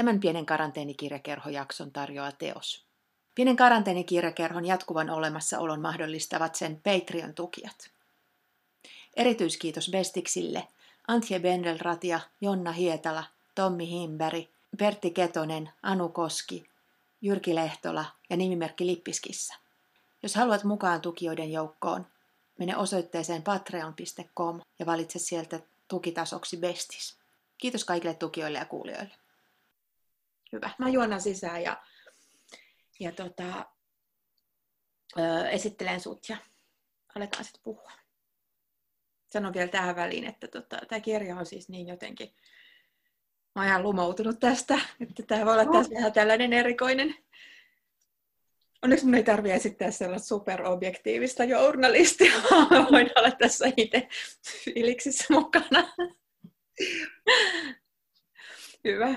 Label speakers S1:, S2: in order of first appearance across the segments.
S1: Tämän pienen karanteenikirjakerhojakson tarjoaa teos. Pienen karanteenikirjakerhon jatkuvan olemassaolon mahdollistavat sen Patreon-tukijat. Erityiskiitos Bestiksille, Antje Bendelratia, Jonna Hietala, Tommi Himberg, Pertti Ketonen, Anu Koski, Jyrki Lehtola ja nimimerkki Lippiskissa. Jos haluat mukaan tukijoiden joukkoon, mene osoitteeseen patreon.com ja valitse sieltä tukitasoksi Bestis. Kiitos kaikille tukijoille ja kuulijoille.
S2: Hyvä. Mä juonan sisään ja, ja tota, ö, esittelen sut ja aletaan sitten puhua. Sanon vielä tähän väliin, että tota, tämä kirja on siis niin jotenkin, mä oon ihan lumoutunut tästä, että tämä voi olla oh. tässä vähän tällainen erikoinen. Onneksi mun ei tarvitse esittää sellaista superobjektiivista journalistia, vaan voin olla tässä itse fiiliksissä mukana. Hyvä.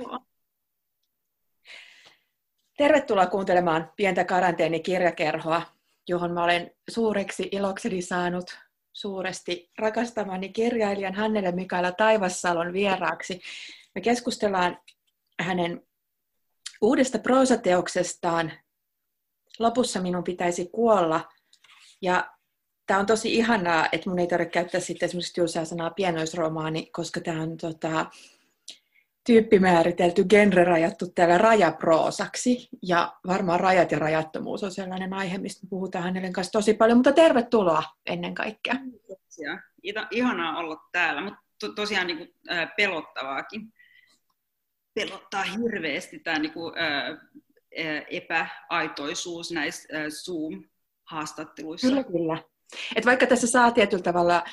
S2: Tervetuloa kuuntelemaan pientä karanteenikirjakerhoa, johon mä olen suureksi ilokseni saanut suuresti rakastamani kirjailijan Hannele Mikaela Taivassalon vieraaksi. Me keskustellaan hänen uudesta proosateoksestaan Lopussa minun pitäisi kuolla. Ja tämä on tosi ihanaa, että mun ei tarvitse käyttää sitten esimerkiksi tylsää sanaa pienoisromaani, koska tämä on tota, tyyppimääritelty, genre rajattu täällä rajaproosaksi. Ja varmaan rajat ja rajattomuus on sellainen aihe, mistä puhutaan hänen kanssa tosi paljon, mutta tervetuloa ennen kaikkea.
S3: Kiitoksia. Ihanaa olla täällä, mutta to, tosiaan niin kuin, äh, pelottavaakin. Pelottaa hirveästi tämä niin kuin, äh, epäaitoisuus näissä Zoom-haastatteluissa.
S2: Kyllä, kyllä. Et vaikka tässä saa tietyllä tavalla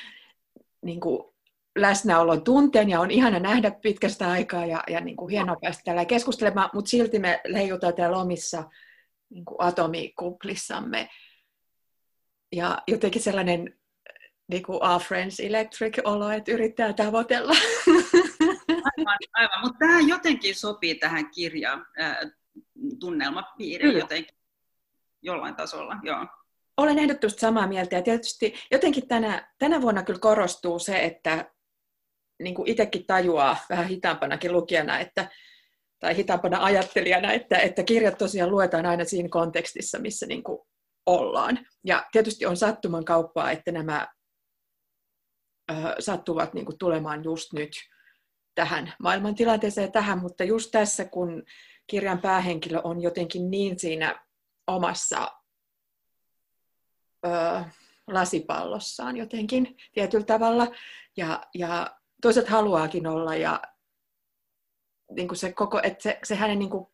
S2: niin kuin läsnäolon tunteen ja on ihana nähdä pitkästä aikaa ja, ja niin kuin hienoa päästä täällä keskustelemaan, mutta silti me leijutaan täällä omissa niin kuin atomikuplissamme. Ja jotenkin sellainen niin kuin Our Friends Electric-olo, että yrittää tavoitella.
S3: Aivan, aivan. mutta tämä jotenkin sopii tähän kirjaan tunnelmapiiriin jotenkin jollain tasolla. Joo.
S2: Olen ehdottomasti samaa mieltä ja tietysti jotenkin tänä, tänä vuonna kyllä korostuu se, että niin kuin itsekin tajuaa vähän hitaampanakin lukijana, että, tai hitaampana ajattelijana, että, että kirjat tosiaan luetaan aina siinä kontekstissa, missä niin kuin ollaan. Ja tietysti on sattuman kauppaa, että nämä ö, sattuvat niin kuin tulemaan just nyt tähän maailmantilanteeseen tähän, mutta just tässä, kun kirjan päähenkilö on jotenkin niin siinä omassa ö, lasipallossaan jotenkin tietyllä tavalla. Ja, ja toiset haluaakin olla ja niin kuin se, koko, että se, se hänen niin kuin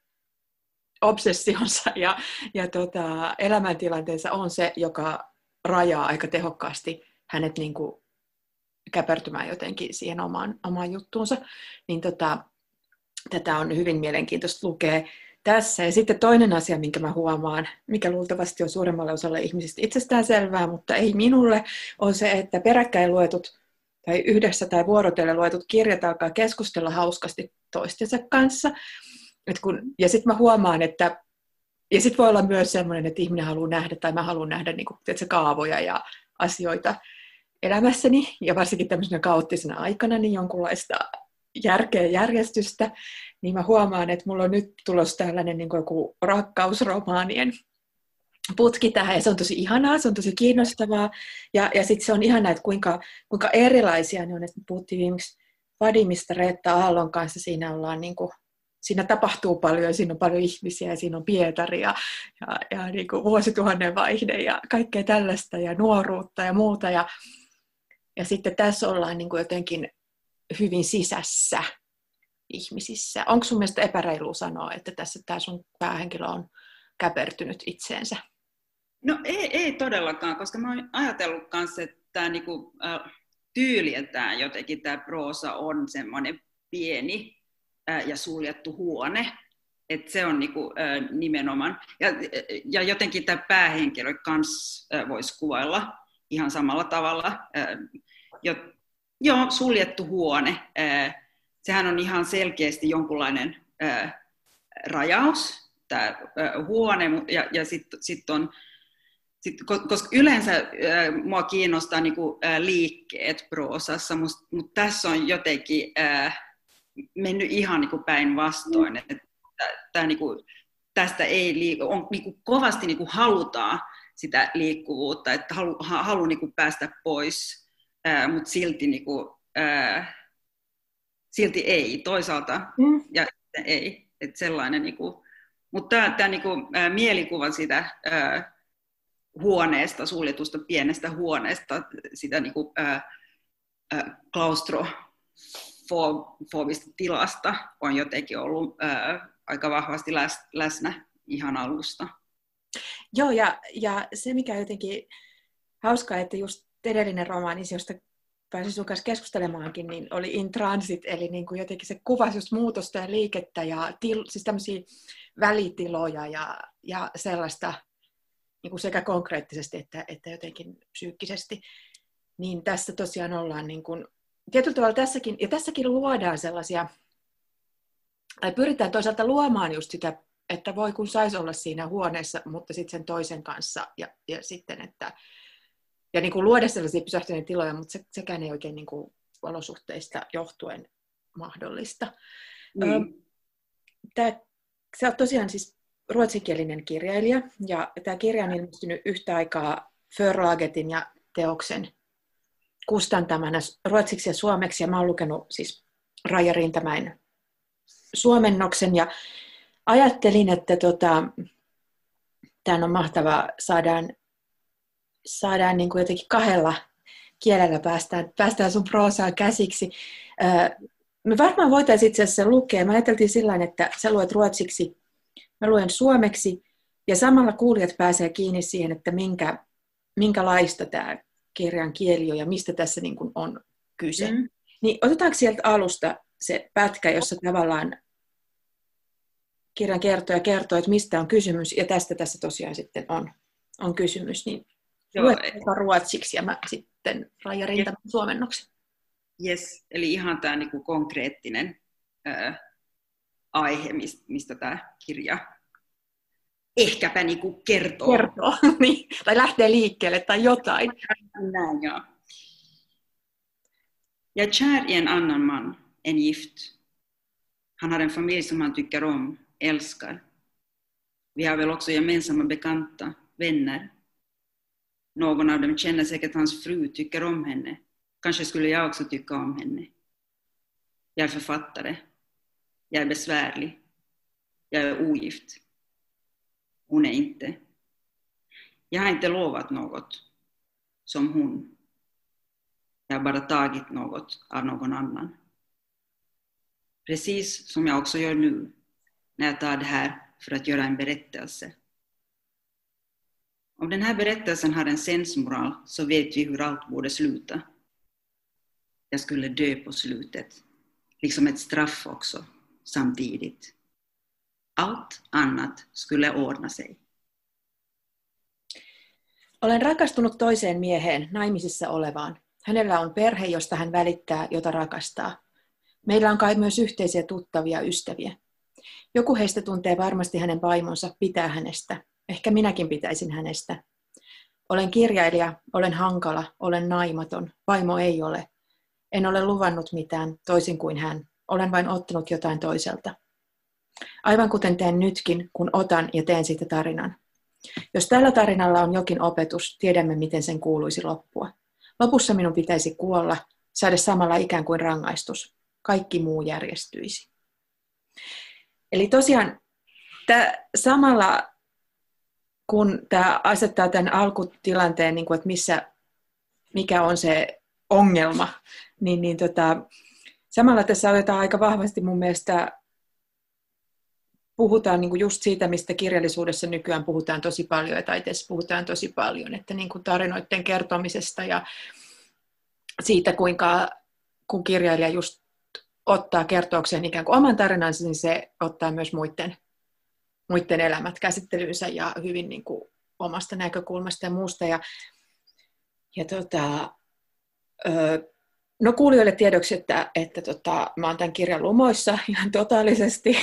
S2: obsessionsa ja, ja tota, elämäntilanteensa on se, joka rajaa aika tehokkaasti hänet niin kuin käpertymään jotenkin siihen omaan, omaan juttuunsa. Niin tota, tätä on hyvin mielenkiintoista lukea tässä. Ja sitten toinen asia, minkä mä huomaan, mikä luultavasti on suuremmalle osalle ihmisistä itsestään selvää, mutta ei minulle, on se, että peräkkäin luetut tai yhdessä tai vuorotellen luetut kirjat alkaa keskustella hauskasti toistensa kanssa. Et kun, ja sitten mä huomaan, että ja sitten voi olla myös sellainen, että ihminen haluaa nähdä, tai mä haluan nähdä niin kuin, tiedätkö, kaavoja ja asioita elämässäni, ja varsinkin tämmöisenä kaoottisena aikana, niin jonkunlaista järkeä järjestystä, niin mä huomaan, että mulla on nyt tulossa tällainen niin kuin joku rakkausromaanien putki tähän, ja se on tosi ihanaa, se on tosi kiinnostavaa, ja, ja sitten se on ihanaa, että kuinka, kuinka erilaisia ne on, että puhuttiin viimeksi Vadimista Reetta Aallon kanssa, siinä ollaan niin kuin, siinä tapahtuu paljon, siinä on paljon ihmisiä, ja siinä on Pietari, ja, ja, ja niin kuin vuosituhannen vaihde, ja kaikkea tällaista, ja nuoruutta, ja muuta, ja, ja sitten tässä ollaan niin kuin jotenkin hyvin sisässä ihmisissä. Onko sun mielestä epäreilu sanoa, että tässä tämä sun päähenkilö on käpertynyt itseensä?
S3: No ei, ei todellakaan, koska mä oon ajatellut myös, että tämä niinku, tyyliltään jotenkin tämä proosa on semmoinen pieni äh, ja suljettu huone, että se on niinku, äh, nimenomaan, ja, ja jotenkin tämä päähenkilö kans äh, voisi kuvailla ihan samalla tavalla, äh, jo, Joo, suljettu huone. Sehän on ihan selkeästi jonkunlainen rajaus, tämä huone, ja, ja sitten sit on, sit, koska yleensä mua kiinnostaa niinku, liikkeet proosassa, mutta tässä on jotenkin mennyt ihan niin päinvastoin. Mm. Että, että, niin kuin, tästä ei liiku, on, niin kuin, kovasti niin kuin halutaan sitä liikkuvuutta, että halu, halu niin kuin päästä pois, mutta silti, niin kuin, silti ei toisaalta mm. ja ei. Että sellainen, niin kuin, mutta tämä, niin kuin, ää, mielikuva sitä huoneesta, suljetusta pienestä huoneesta, sitä niin kuin, ää, ää, klaustrofobista tilasta on jotenkin ollut ää, aika vahvasti läs, läsnä ihan alusta.
S2: Joo, ja, ja se mikä jotenkin hauskaa, että just edellinen romaani, josta pääsin sun kanssa keskustelemaankin, niin oli In Transit, eli niin kuin jotenkin se kuvasi just muutosta ja liikettä ja til, siis tämmöisiä välitiloja ja, ja sellaista niin kuin sekä konkreettisesti että, että jotenkin psyykkisesti. Niin tässä tosiaan ollaan niin kuin, tietyllä tavalla tässäkin, ja tässäkin luodaan sellaisia, tai pyritään toisaalta luomaan just sitä että voi kun saisi olla siinä huoneessa, mutta sitten sen toisen kanssa ja, ja sitten, että ja niin kuin luoda sellaisia pysähtyneitä tiloja, mutta se, sekään ei oikein niin kuin olosuhteista johtuen mahdollista. Niin. Tämä, sä oot tosiaan siis ruotsinkielinen kirjailija, ja tämä kirja on ilmestynyt yhtä aikaa Förlagetin ja teoksen kustantamana ruotsiksi ja suomeksi, ja mä oon lukenut siis Raija Rintamäen suomennoksen, ja ajattelin, että tota, tämä on mahtavaa, saadaan, saadaan niin kuin jotenkin kahdella kielellä päästään, päästään sun proosaan käsiksi. Me varmaan voitaisiin itse asiassa lukea. Mä ajateltiin sillä että sä luet ruotsiksi, mä luen suomeksi, ja samalla kuulijat pääsee kiinni siihen, että minkä, minkälaista tämä kirjan kieli on ja mistä tässä niin kuin on kyse. Mm. Niin otetaanko sieltä alusta se pätkä, jossa tavallaan kirjan kertoja kertoo, että mistä on kysymys, ja tästä tässä tosiaan sitten on, on kysymys, niin Joo, ruotsiksi ja mä sitten Raija Rintaman suomennoksen.
S3: Yes, eli ihan tämä niinku konkreettinen ää, aihe, mistä, tämä kirja ehkäpä niinku kertoo.
S2: Kertoo, niin. tai lähtee liikkeelle tai jotain.
S3: Näin, joo. Jag är kär i en annan man än gift. Han har en familj som han tycker om älskar. Vi har väl också gemensamma bekanta, vänner. Någon av dem känner säkert hans fru, tycker om henne. Kanske skulle jag också tycka om henne. Jag är författare. Jag är besvärlig. Jag är ogift. Hon är inte. Jag har inte lovat något, som hon. Jag har bara tagit något av någon annan. Precis som jag också gör nu när jag tar det här för att göra en berättelse. Om den här berättelsen har en sensmoral så vet vi hur allt borde sluta. Jag skulle dö på slutet, liksom ett straff också, samtidigt. Allt annat skulle ordna sig.
S2: Olen rakastunut toiseen mieheen, naimisissa olevaan. Hänellä on perhe, josta hän välittää, jota rakastaa. Meillä on kai myös yhteisiä tuttavia ystäviä. Joku heistä tuntee varmasti hänen vaimonsa, pitää hänestä. Ehkä minäkin pitäisin hänestä. Olen kirjailija, olen hankala, olen naimaton, vaimo ei ole. En ole luvannut mitään, toisin kuin hän. Olen vain ottanut jotain toiselta. Aivan kuten teen nytkin, kun otan ja teen siitä tarinan. Jos tällä tarinalla on jokin opetus, tiedämme, miten sen kuuluisi loppua. Lopussa minun pitäisi kuolla, saada samalla ikään kuin rangaistus. Kaikki muu järjestyisi. Eli tosiaan tämä samalla, kun tämä asettaa tämän alkutilanteen, niin kuin, että missä, mikä on se ongelma, niin, niin tota, samalla tässä otetaan aika vahvasti mun mielestä puhutaan niin kuin just siitä, mistä kirjallisuudessa nykyään puhutaan tosi paljon ja taiteessa puhutaan tosi paljon, että niin kuin tarinoiden kertomisesta ja siitä, kuinka kun kirjailija just ottaa kertoakseen ikään kuin oman tarinansa, niin se ottaa myös muiden, muiden elämät käsittelyynsä ja hyvin niin kuin omasta näkökulmasta ja muusta. Ja, ja tota, no kuulijoille tiedoksi, että, että tota, mä oon tämän kirjan lumoissa ihan totaalisesti.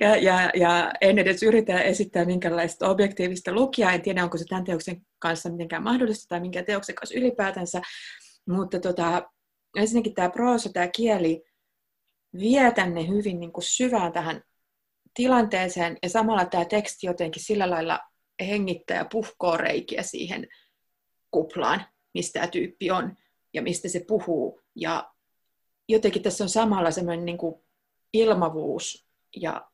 S2: ja, ja, ja en edes yritä esittää minkälaista objektiivista lukijaa. En tiedä, onko se tämän teoksen kanssa mitenkään mahdollista tai minkä teoksen kanssa ylipäätänsä. Mutta tota, ensinnäkin tämä proosa, tämä kieli vie tänne hyvin niin kuin syvään tähän tilanteeseen ja samalla tämä teksti jotenkin sillä lailla hengittää ja puhkoo reikiä siihen kuplaan, mistä tämä tyyppi on ja mistä se puhuu. Ja jotenkin tässä on samalla semmoinen niin ilmavuus ja,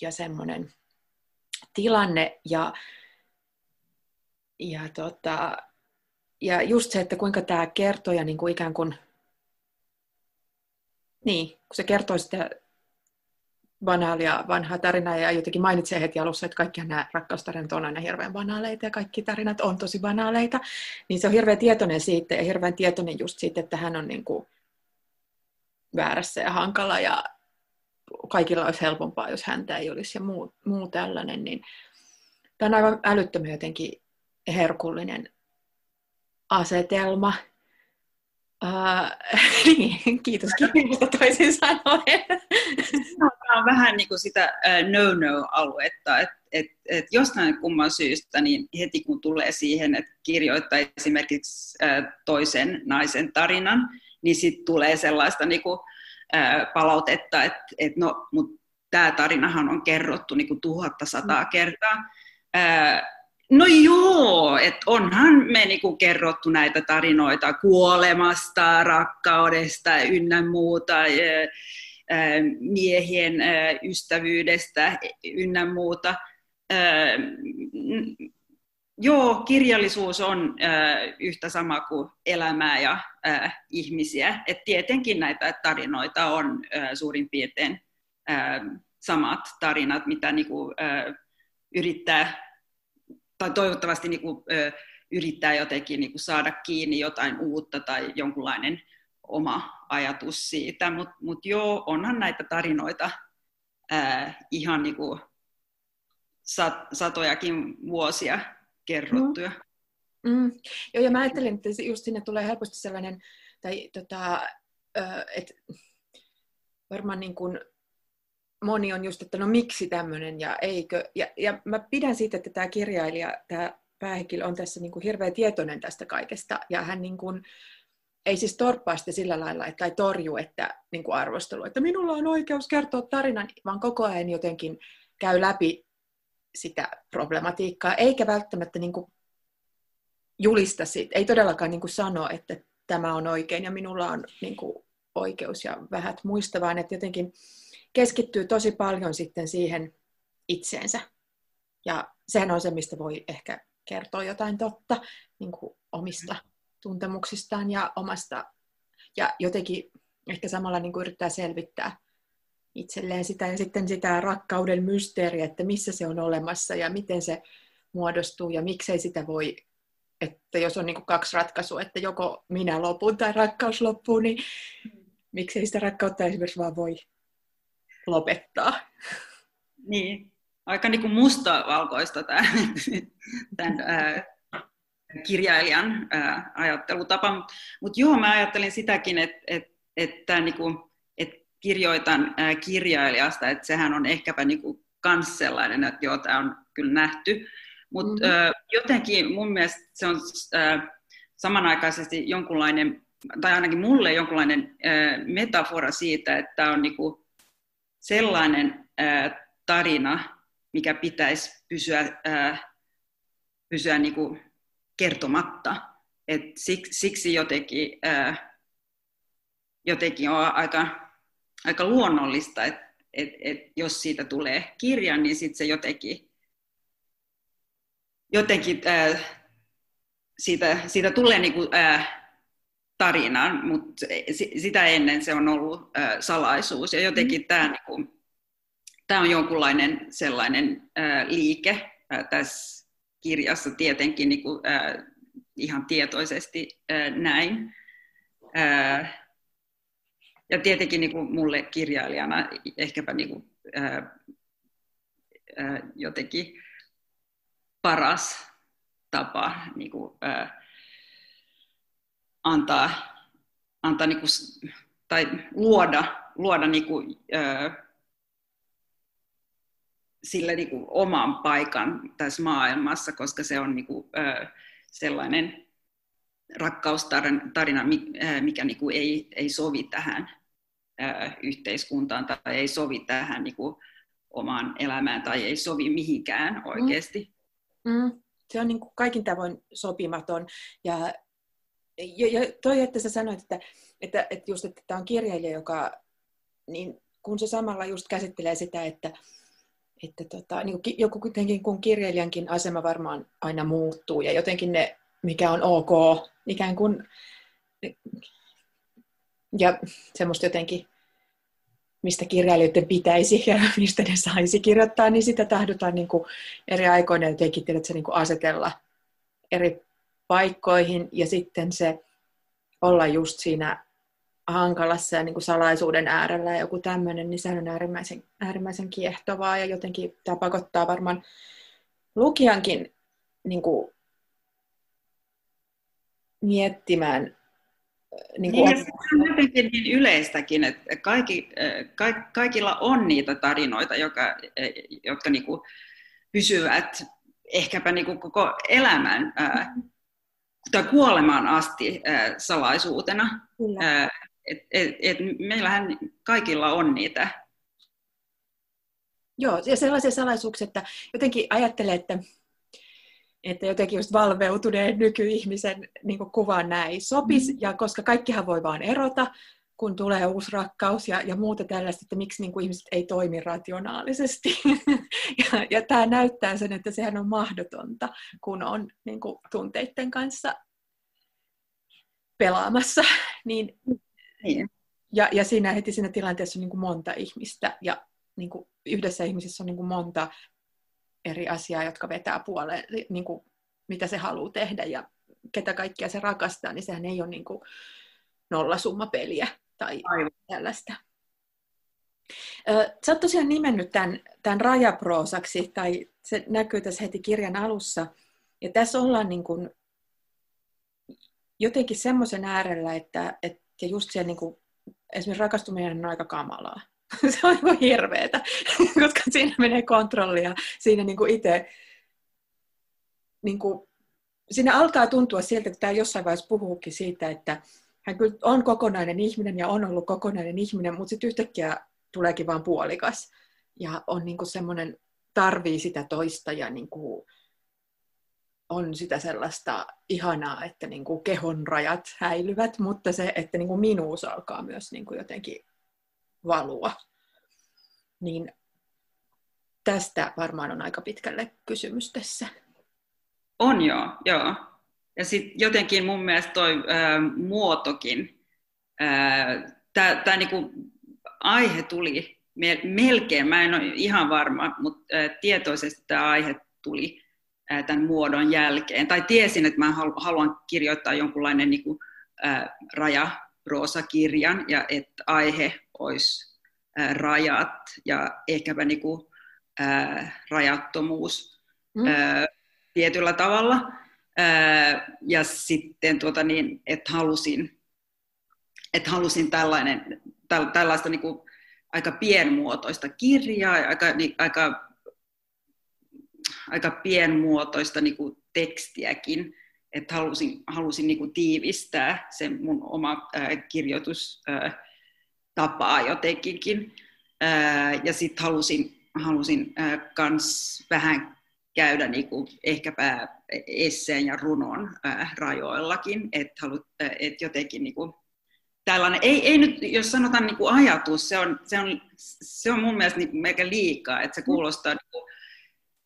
S2: ja semmoinen tilanne ja, ja, tota, ja just se, että kuinka tämä kertoja niin kuin ikään kuin, niin, kun se kertoo sitä banaalia vanhaa tarinaa ja jotenkin mainitsee heti alussa, että kaikki nämä rakkaustarinat on aina hirveän banaaleita ja kaikki tarinat on tosi banaaleita, niin se on hirveän tietoinen siitä ja hirveän tietoinen just siitä, että hän on niin kuin väärässä ja hankala ja kaikilla olisi helpompaa, jos häntä ei olisi ja muu, muu tällainen, niin tämä on aivan älyttömän jotenkin herkullinen asetelma. Uh, niin, kiitos kirjasta toisin sanoen.
S3: Tämä on vähän niin kuin sitä no-no-aluetta, että et, et jostain kumman syystä, niin heti kun tulee siihen, että kirjoittaa esimerkiksi toisen naisen tarinan, niin sitten tulee sellaista niin kuin, palautetta, että et no, mutta tämä tarinahan on kerrottu niin kuin tuhatta sataa mm. kertaa. No joo, että onhan me niinku kerrottu näitä tarinoita kuolemasta, rakkaudesta ynnä muuta, miehien ystävyydestä ynnä muuta. Joo, kirjallisuus on yhtä sama kuin elämää ja ihmisiä. Et tietenkin näitä tarinoita on suurin piirtein samat tarinat, mitä niinku, yrittää tai toivottavasti niin kuin, ö, yrittää jotenkin niin kuin saada kiinni jotain uutta tai jonkunlainen oma ajatus siitä. Mutta mut joo, onhan näitä tarinoita ää, ihan niin kuin sat, satojakin vuosia kerrottuja.
S2: Mm. Mm. Joo, ja mä ajattelin, että just sinne tulee helposti sellainen, tai tota, että varmaan niin kuin moni on just, että no miksi tämmöinen ja eikö. Ja, ja mä pidän siitä, että tämä kirjailija, tämä päähenkilö on tässä niin kuin hirveän tietoinen tästä kaikesta. Ja hän niin kuin, ei siis torppaa sitä sillä lailla, että ei torju että, niin kuin arvostelu, että minulla on oikeus kertoa tarinan, vaan koko ajan jotenkin käy läpi sitä problematiikkaa, eikä välttämättä niin kuin julista siitä, ei todellakaan niin kuin sano, että tämä on oikein ja minulla on niin kuin oikeus ja vähät muista, vaan että jotenkin keskittyy tosi paljon sitten siihen itseensä. Ja sehän on se, mistä voi ehkä kertoa jotain totta niin kuin omista tuntemuksistaan ja omasta, ja jotenkin ehkä samalla niin kuin yrittää selvittää itselleen sitä ja sitten sitä rakkauden mysteeriä, että missä se on olemassa ja miten se muodostuu ja miksei sitä voi, että jos on niin kuin kaksi ratkaisua, että joko minä lopun tai rakkaus loppuu, niin miksei sitä rakkautta esimerkiksi vaan voi lopettaa.
S3: Niin, aika niin kuin mustavalkoista tämä, tämän ää, kirjailijan ää, ajattelutapa. Mutta mut joo, mä ajattelin sitäkin, että et, et, niinku, et kirjoitan ää, kirjailijasta, että sehän on ehkäpä niinku kans sellainen, että joo, tämä on kyllä nähty. Mutta mm-hmm. jotenkin mun mielestä se on ää, samanaikaisesti jonkunlainen, tai ainakin mulle jonkunlainen ää, metafora siitä, että tämä on niinku, sellainen tarina, mikä pitäisi pysyä, pysyä niin kuin kertomatta. Et siksi, jotenkin, jotenkin on aika, aika luonnollista, että et, et jos siitä tulee kirja, niin sitten se jotenkin, jotenkin ää, siitä, siitä tulee niinku, ää, tarinan, mutta sitä ennen se on ollut salaisuus. Ja jotenkin mm. tämä niinku, tää on jonkunlainen sellainen liike tässä kirjassa tietenkin niinku, ää, ihan tietoisesti näin. Ja tietenkin niinku, mulle kirjailijana ehkäpä ää, ää, jotenkin paras tapa niinku, ää, antaa, antaa niin kuin, tai luoda, luoda niin kuin, ö, sille niin kuin oman paikan tässä maailmassa, koska se on niin kuin, ö, sellainen rakkaustarina, mikä niin kuin ei, ei sovi tähän yhteiskuntaan tai ei sovi tähän niin kuin omaan elämään tai ei sovi mihinkään oikeasti.
S2: Mm. Mm. Se on niin kuin kaikin tavoin sopimaton. Ja, ja, ja toi, että sä sanoit, että, että, että just, että tämä on kirjailija, joka, niin kun se samalla just käsittelee sitä, että, että tota, niin joku kuitenkin kun kirjailijankin asema varmaan aina muuttuu ja jotenkin ne, mikä on ok, ikään kuin, ja semmoista jotenkin mistä kirjailijoiden pitäisi ja mistä ne saisi kirjoittaa, niin sitä tahdotaan niin kuin eri aikoina jotenkin tiedätkö, niin kuin asetella eri paikkoihin ja sitten se olla just siinä hankalassa ja niin kuin salaisuuden äärellä ja joku tämmöinen, niin sehän on äärimmäisen, äärimmäisen kiehtovaa ja jotenkin tämä pakottaa varmaan lukijankin niin kuin miettimään
S3: niin kuin niin, se on jotenkin niin yleistäkin, että kaikki, ka, kaikilla on niitä tarinoita, joka, jotka niin kuin pysyvät ehkäpä niin kuin koko elämän ää, tai kuolemaan asti ää, salaisuutena. Ää, et, et, et meillähän kaikilla on niitä.
S2: Joo, ja sellaisia salaisuuksia, että jotenkin ajattelee, että että jotenkin just valveutuneen nykyihmisen niin kuvaan näin sopisi, mm. ja koska kaikkihan voi vaan erota, kun tulee uusi rakkaus ja, ja muuta tällaista, että miksi niin kuin ihmiset ei toimi rationaalisesti. ja, ja tämä näyttää sen, että sehän on mahdotonta, kun on niin kuin, tunteiden kanssa pelaamassa. niin, niin. Ja, ja siinä heti siinä tilanteessa on niin kuin monta ihmistä, ja niin kuin yhdessä ihmisessä on niin kuin monta eri asiaa, jotka vetää puoleen, niin kuin, mitä se haluaa tehdä ja ketä kaikkia se rakastaa, niin sehän ei ole niin kuin nollasummapeliä tai Aivan. tällaista. Sä oot tosiaan nimennyt tämän, tämän rajaproosaksi, tai se näkyy tässä heti kirjan alussa. Ja tässä ollaan niin kuin jotenkin semmoisen äärellä, että, että just siellä niin kuin, esimerkiksi rakastuminen on aika kamalaa. se on niin hirveetä, koska siinä menee kontrolli ja siinä niin kuin itse niin kuin, siinä alkaa tuntua siltä, että tämä jossain vaiheessa puhuukin siitä, että hän kyllä on kokonainen ihminen ja on ollut kokonainen ihminen, mutta sitten yhtäkkiä tuleekin vain puolikas. Ja on niin kuin semmoinen, tarvii sitä toista ja niin kuin on sitä sellaista ihanaa, että niin kuin kehon rajat häilyvät, mutta se, että niin kuin minuus alkaa myös niin kuin jotenkin valua. Niin tästä varmaan on aika pitkälle kysymys tässä.
S3: On joo, joo. Ja sitten jotenkin mun mielestä toi ää, muotokin, tämä niinku aihe tuli me, melkein, mä en ole ihan varma, mutta ää, tietoisesti tämä aihe tuli ää, tämän muodon jälkeen. Tai tiesin, että mä haluan kirjoittaa jonkunlainen niinku, ää, raja kirjan ja että aihe olisi ää, rajat ja ehkäpä niinku, ää, rajattomuus mm. ää, tietyllä tavalla. Ja sitten tuota niin, että halusin, että halusin tällainen, täl, tällaista niinku, aika pienmuotoista kirjaa, aika, niin, aika, aika pienmuotoista niinku, tekstiäkin, että halusin, halusin niinku tiivistää sen mun oma ää, kirjoitustapaa jotenkin. Ää, ja sitten halusin, halusin ää, kans vähän käydä niinku ehkäpä esseen ja runon ää, rajoillakin, että et jotenkin niinku, tällainen, ei, ei nyt, jos sanotaan niinku ajatus, se on, se on, se on mun mielestä niinku melkein liikaa, että se kuulostaa, niinku,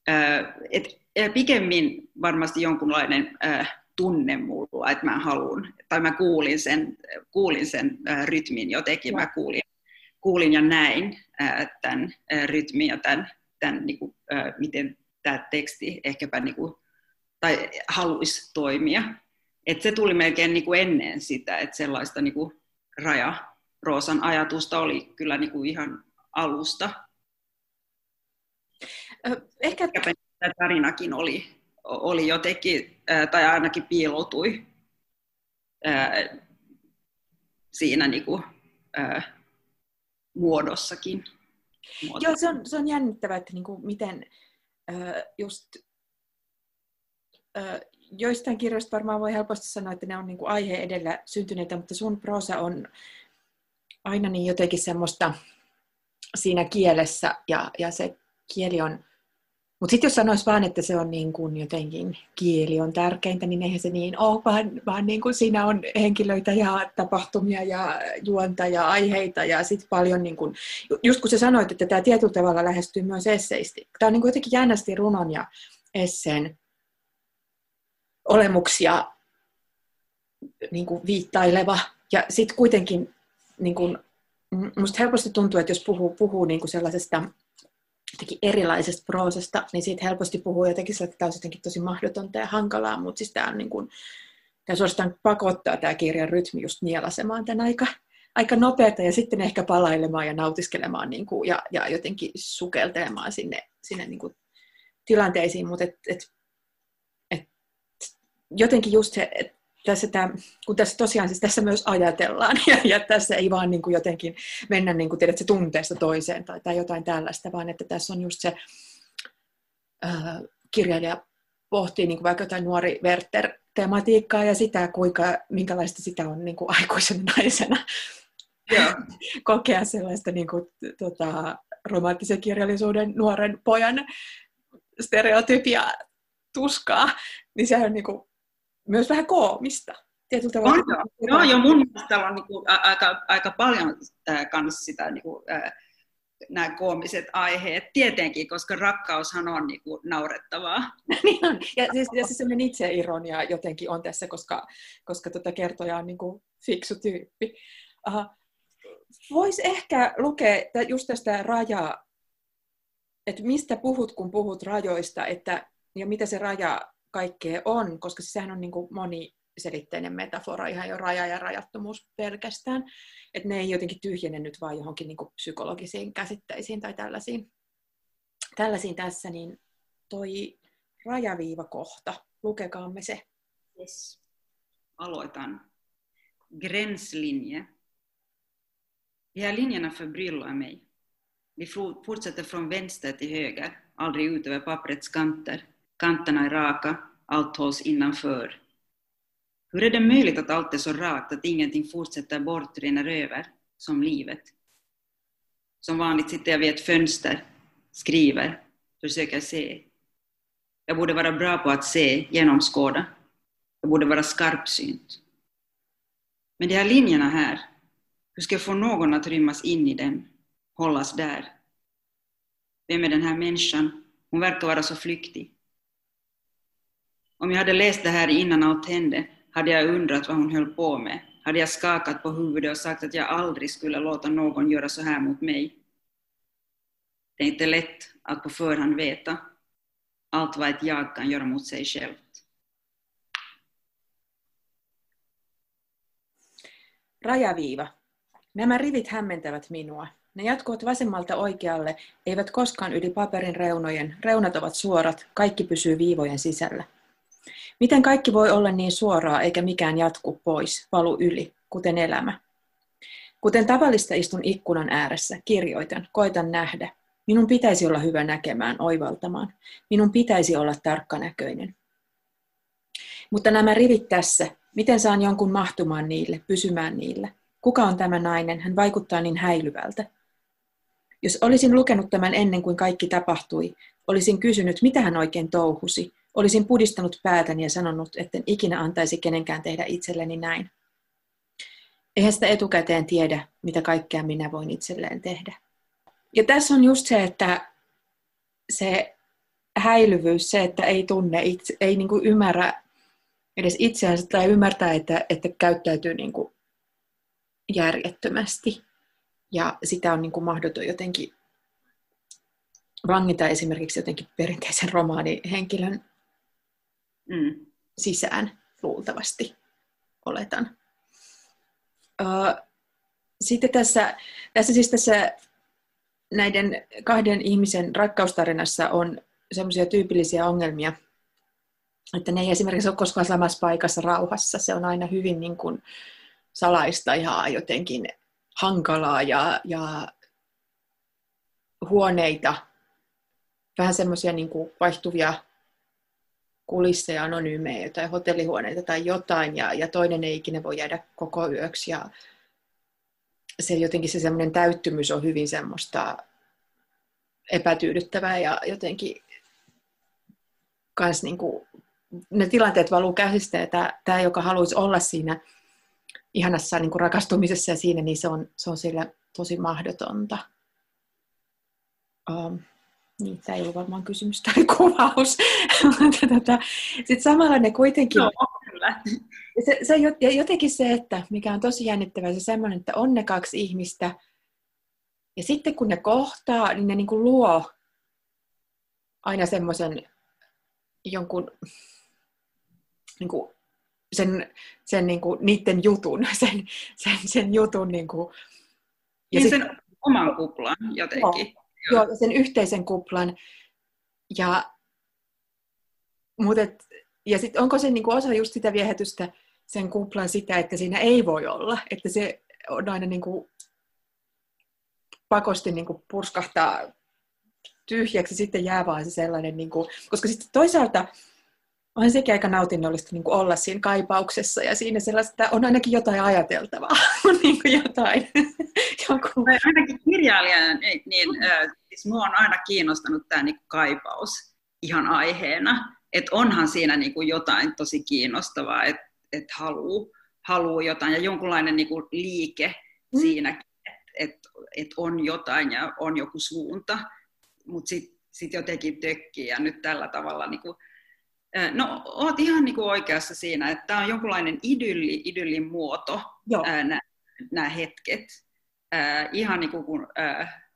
S3: ää, et, pikemmin varmasti jonkunlainen ää, tunne mulla, että mä haluan, tai mä kuulin sen, kuulin sen ää, rytmin jotenkin, mä kuulin, kuulin ja näin ää, tämän ää, rytmin ja tämän, tämän niin kuin, ää, miten tämä teksti ehkäpä niin kuin, tai haluaisi toimia. Et se tuli melkein niin kuin ennen sitä, että sellaista niin kuin raja Roosan ajatusta oli kyllä niin kuin ihan alusta. Ehkä tämä tarinakin oli, oli jotenkin, tai ainakin piiloutui siinä niin kuin, muodossakin.
S2: Muoto. Joo, se on, se on jännittävää, että niin kuin miten just joistain kirjoista varmaan voi helposti sanoa, että ne on niin kuin aihe edellä syntyneitä, mutta sun prosa on aina niin jotenkin semmoista siinä kielessä ja, ja se kieli on mutta sitten jos sanoisi vaan, että se on niin kuin jotenkin kieli on tärkeintä, niin eihän se niin ole, vaan, vaan niin kuin siinä on henkilöitä ja tapahtumia ja juonta ja aiheita ja sitten paljon, niin kuin, just kun sä sanoit, että tämä tietyllä tavalla lähestyy myös esseisti. Tämä on niin kuin jotenkin jännästi runon ja esseen olemuksia niin kuin viittaileva ja sitten kuitenkin niin kuin, musta helposti tuntuu, että jos puhuu, puhuu niin kuin sellaisesta jotenkin erilaisesta proosasta, niin siitä helposti puhuu jotenkin että tämä on jotenkin tosi mahdotonta ja hankalaa, mutta siis tämä on niin kuin, tämä suorastaan pakottaa tämä kirjan rytmi just nielasemaan tämän aika, aika nopeata ja sitten ehkä palailemaan ja nautiskelemaan niin kuin, ja, ja jotenkin sukeltelemaan sinne, sinne niin kuin tilanteisiin, mutta et, et, et, jotenkin just se, että tässä tämä, kun tässä tosiaan siis tässä myös ajatellaan ja, ja tässä ei vaan niin kuin jotenkin mennä niin kuin, tiedät, se tunteesta toiseen tai, tai jotain tällaista, vaan että tässä on just se äh, kirjailija pohtii niin kuin vaikka jotain nuori Werther-tematiikkaa ja sitä, kuinka, minkälaista sitä on niin kuin aikuisen naisena yeah. kokea sellaista niin kuin, tota, romanttisen kirjallisuuden nuoren pojan stereotypia tuskaa, niin se on niin kuin, myös vähän koomista.
S3: Tietyllä tavalla. On, joo. joo, jo mun mielestä on niin kuin, aika, aika paljon äh, kans sitä niin kuin, äh, nämä koomiset aiheet, tietenkin, koska rakkaushan on niin kuin, naurettavaa.
S2: niin on. Ja siis, ja siis sellainen itseironia jotenkin on tässä, koska, koska tota kertoja on niin kuin, fiksu tyyppi. Voisi ehkä lukea just tästä rajaa, että mistä puhut, kun puhut rajoista, että, ja mitä se raja kaikkea on, koska sehän on niin kuin moniselitteinen metafora, ihan jo raja ja rajattomuus pelkästään. Että ne ei jotenkin tyhjene nyt vaan johonkin niin kuin psykologisiin käsitteisiin tai tällaisiin, tällaisiin tässä, niin toi rajaviivakohta, lukekaamme se.
S3: Yes. Aloitan. Gränslinje. De här linjerna förbryllar mig. Vi fortsätter från vänster till höger, aldrig ut över papprets kanter. Kanterna är raka, allt hålls innanför. Hur är det möjligt att allt är så rakt att ingenting fortsätter bort, rinner över, som livet? Som vanligt sitter jag vid ett fönster, skriver, försöker se. Jag borde vara bra på att se, genomskåda. Jag borde vara skarpsynt. Men de här linjerna här, hur ska jag få någon att rymmas in i dem, hållas där? Vem är den här människan? Hon verkar vara så flyktig. Om jag hade läst det här innan allt hände hade jag undrat vad hon höll på med. Hade jag skakat på huvudet och sagt att jag aldrig skulle låta någon göra så här mot mig. Det är inte lätt att på förhand veta allt vad ett jag kan göra mot sig självt.
S2: Rajaviiva. Nämä rivit hämmentävät minua. Ne jatkuvat vasemmalta oikealle, eivät koskaan yli paperin reunojen. Reunat ovat suorat, kaikki pysyy viivojen sisällä. Miten kaikki voi olla niin suoraa eikä mikään jatku pois, valu yli, kuten elämä? Kuten tavallista istun ikkunan ääressä, kirjoitan, koitan nähdä. Minun pitäisi olla hyvä näkemään, oivaltamaan. Minun pitäisi olla tarkkanäköinen. Mutta nämä rivit tässä, miten saan jonkun mahtumaan niille, pysymään niille? Kuka on tämä nainen? Hän vaikuttaa niin häilyvältä. Jos olisin lukenut tämän ennen kuin kaikki tapahtui, olisin kysynyt, mitä hän oikein touhusi, Olisin pudistanut päätäni ja sanonut, etten ikinä antaisi kenenkään tehdä itselleni näin. Eihän sitä etukäteen tiedä, mitä kaikkea minä voin itselleen tehdä. Ja tässä on just se, että se häilyvyys, se, että ei tunne, itse, ei niin kuin ymmärrä edes itseänsä tai ymmärtää, että, että käyttäytyy niin kuin järjettömästi. Ja sitä on niin kuin mahdoton jotenkin vangita esimerkiksi jotenkin perinteisen romaanihenkilön mm. sisään, luultavasti, oletan. Sitten tässä, tässä siis tässä näiden kahden ihmisen rakkaustarinassa on semmoisia tyypillisiä ongelmia, että ne ei esimerkiksi ole koskaan samassa paikassa rauhassa. Se on aina hyvin niin kuin salaista ja jotenkin hankalaa ja, ja huoneita, vähän semmoisia niin vaihtuvia kulisseja anonyymejä tai hotellihuoneita tai jotain, ja, ja toinen ei ikinä voi jäädä koko yöksi. Ja se jotenkin se semmoinen täyttymys on hyvin semmoista epätyydyttävää ja jotenkin kans niinku, ne tilanteet valuu käsistä ja tämä, joka haluaisi olla siinä ihanassa niin rakastumisessa ja siinä, niin se on, se on sillä tosi mahdotonta. Um, niin, tämä ei ollut varmaan kysymys tai kuvaus. tota, Sitten samalla ne kuitenkin...
S3: No, kyllä.
S2: Se, se, jotenkin se, että mikä on tosi jännittävää, se semmoinen, että on ne kaksi ihmistä, ja sitten kun ne kohtaa, niin ne niin kuin luo aina semmoisen jonkun niin kuin sen, sen niin kuin, niiden jutun, sen, sen, sen jutun niin kuin,
S3: ja niin sit, sen oman kuplan jotenkin.
S2: Joo, sen yhteisen kuplan. Ja, ja sitten onko se niin kuin osa just sitä viehätystä, sen kuplan sitä, että siinä ei voi olla, että se on aina niin kuin pakosti niin kuin purskahtaa tyhjäksi, sitten jää vaan se sellainen, niin kuin, koska sitten toisaalta on sekin aika nautinnollista niin kuin olla siinä kaipauksessa ja siinä sellaista, on ainakin jotain ajateltavaa, niin kuin jotain.
S3: Joku. Ainakin kirjailijana, niin, niin äh, siis mua on aina kiinnostanut tämä niin kaipaus ihan aiheena, että onhan siinä niin kuin jotain tosi kiinnostavaa, että et haluu, haluu jotain ja jonkunlainen niin kuin liike mm. siinäkin, että et, et on jotain ja on joku suunta, mutta sitten sit jotenkin tökkii ja nyt tällä tavalla niin kuin, No, oot ihan niin kuin oikeassa siinä, että tämä on jonkunlainen idylli, idyllin muoto, nämä hetket. Ää, ihan niin kuin, ää,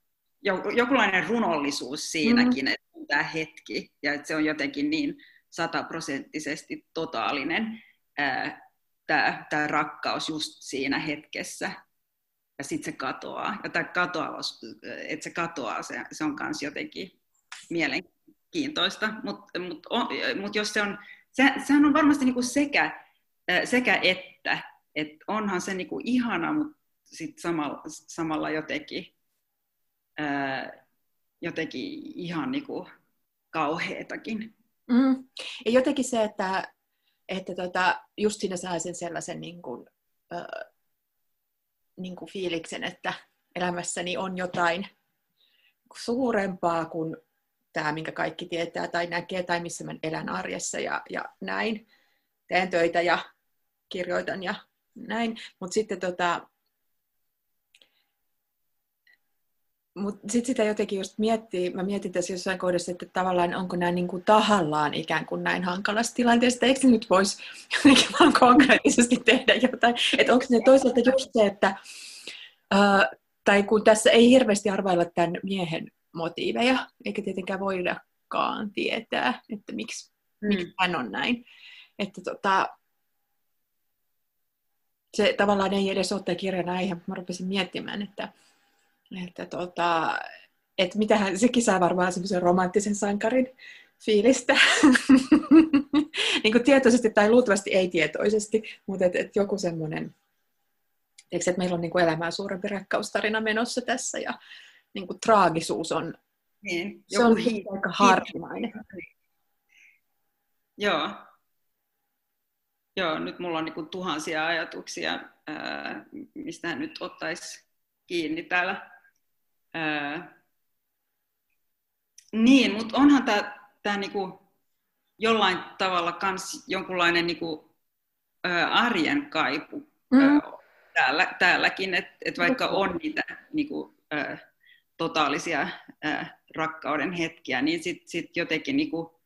S3: jonkunlainen runollisuus siinäkin, mm. että tämä hetki, ja että se on jotenkin niin sataprosenttisesti totaalinen tämä, tämä rakkaus just siinä hetkessä. Ja sitten se katoaa. Ja tämä katoaus, että se katoaa, se, se on myös jotenkin mielenkiintoista kiintoista, mutta mut, mut jos se on, se, sehän on varmasti niinku sekä, sekä että, että onhan se niinku ihana, mutta sit samalla, samalla jotenkin, ää, jotenkin ihan niinku kauheetakin.
S2: Mm. Ja jotenkin se, että, että tota, just siinä saa sen sellaisen niin kuin, äh, niin kuin fiiliksen, että elämässäni on jotain suurempaa kuin tämä, minkä kaikki tietää tai näkee, tai missä mä elän arjessa ja, ja näin. Teen töitä ja kirjoitan ja näin. Mutta sitten tota, mut sit sitä jotenkin just miettii, mä mietin tässä jossain kohdassa, että tavallaan onko nämä niin kuin tahallaan ikään kuin näin hankalassa tilanteessa, eikö nyt voisi jotenkin vaan konkreettisesti tehdä jotain, että onko se toisaalta just se, että uh, tai kun tässä ei hirveästi arvailla tämän miehen motiiveja, eikä tietenkään voidakaan tietää, että miksi, mm. miksi hän on näin. Että tota, se tavallaan ei edes ole kirjan aihe, mutta mä rupesin miettimään, että, että, tota, että mitähän, sekin saa varmaan semmoisen romanttisen sankarin fiilistä. niin kuin tietoisesti tai luultavasti ei tietoisesti, mutta että, että joku semmoinen, että meillä on niin kuin elämää suurempi rakkaustarina menossa tässä ja niin kuin traagisuus on, niin, se on hi- aika harvinainen.
S3: Joo. Joo, nyt mulla on niin kuin tuhansia ajatuksia, ää, mistä hän nyt ottaisi kiinni täällä. Ää, niin, mutta onhan tämä tää niinku jollain tavalla kans jonkunlainen niinku, ää, arjen kaipu mm. ää, täällä, täälläkin, että et vaikka on niitä niinku, ää, totaalisia ää, rakkauden hetkiä, niin sitten sit jotenkin, niinku,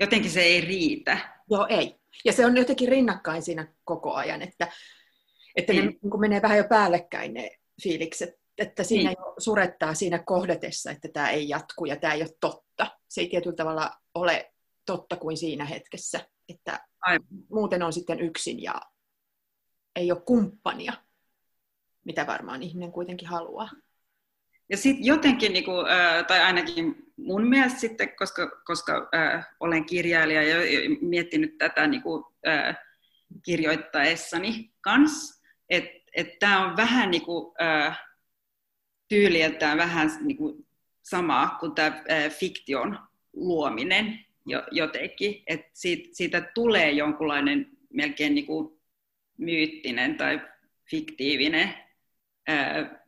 S3: jotenkin se ei riitä.
S2: Joo, ei. Ja se on jotenkin rinnakkain siinä koko ajan, että, että mm. ne niin kun menee vähän jo päällekkäin ne fiilikset, että siinä mm. jo surettaa siinä kohdatessa, että tämä ei jatku ja tämä ei ole totta. Se ei tietyllä tavalla ole totta kuin siinä hetkessä, että Aivan. muuten on sitten yksin ja ei ole kumppania, mitä varmaan ihminen kuitenkin haluaa.
S3: Ja sitten jotenkin, niin kuin, tai ainakin mun mielestä sitten, koska, koska äh, olen kirjailija ja miettinyt tätä niin kuin, äh, kirjoittaessani kanssa, että et tämä on vähän niin kuin, äh, tyyliltään vähän niin kuin samaa kuin tämä äh, fiktion luominen. jo, jotenkin, että siitä, siitä tulee jonkunlainen melkein niin kuin myyttinen tai fiktiivinen ää,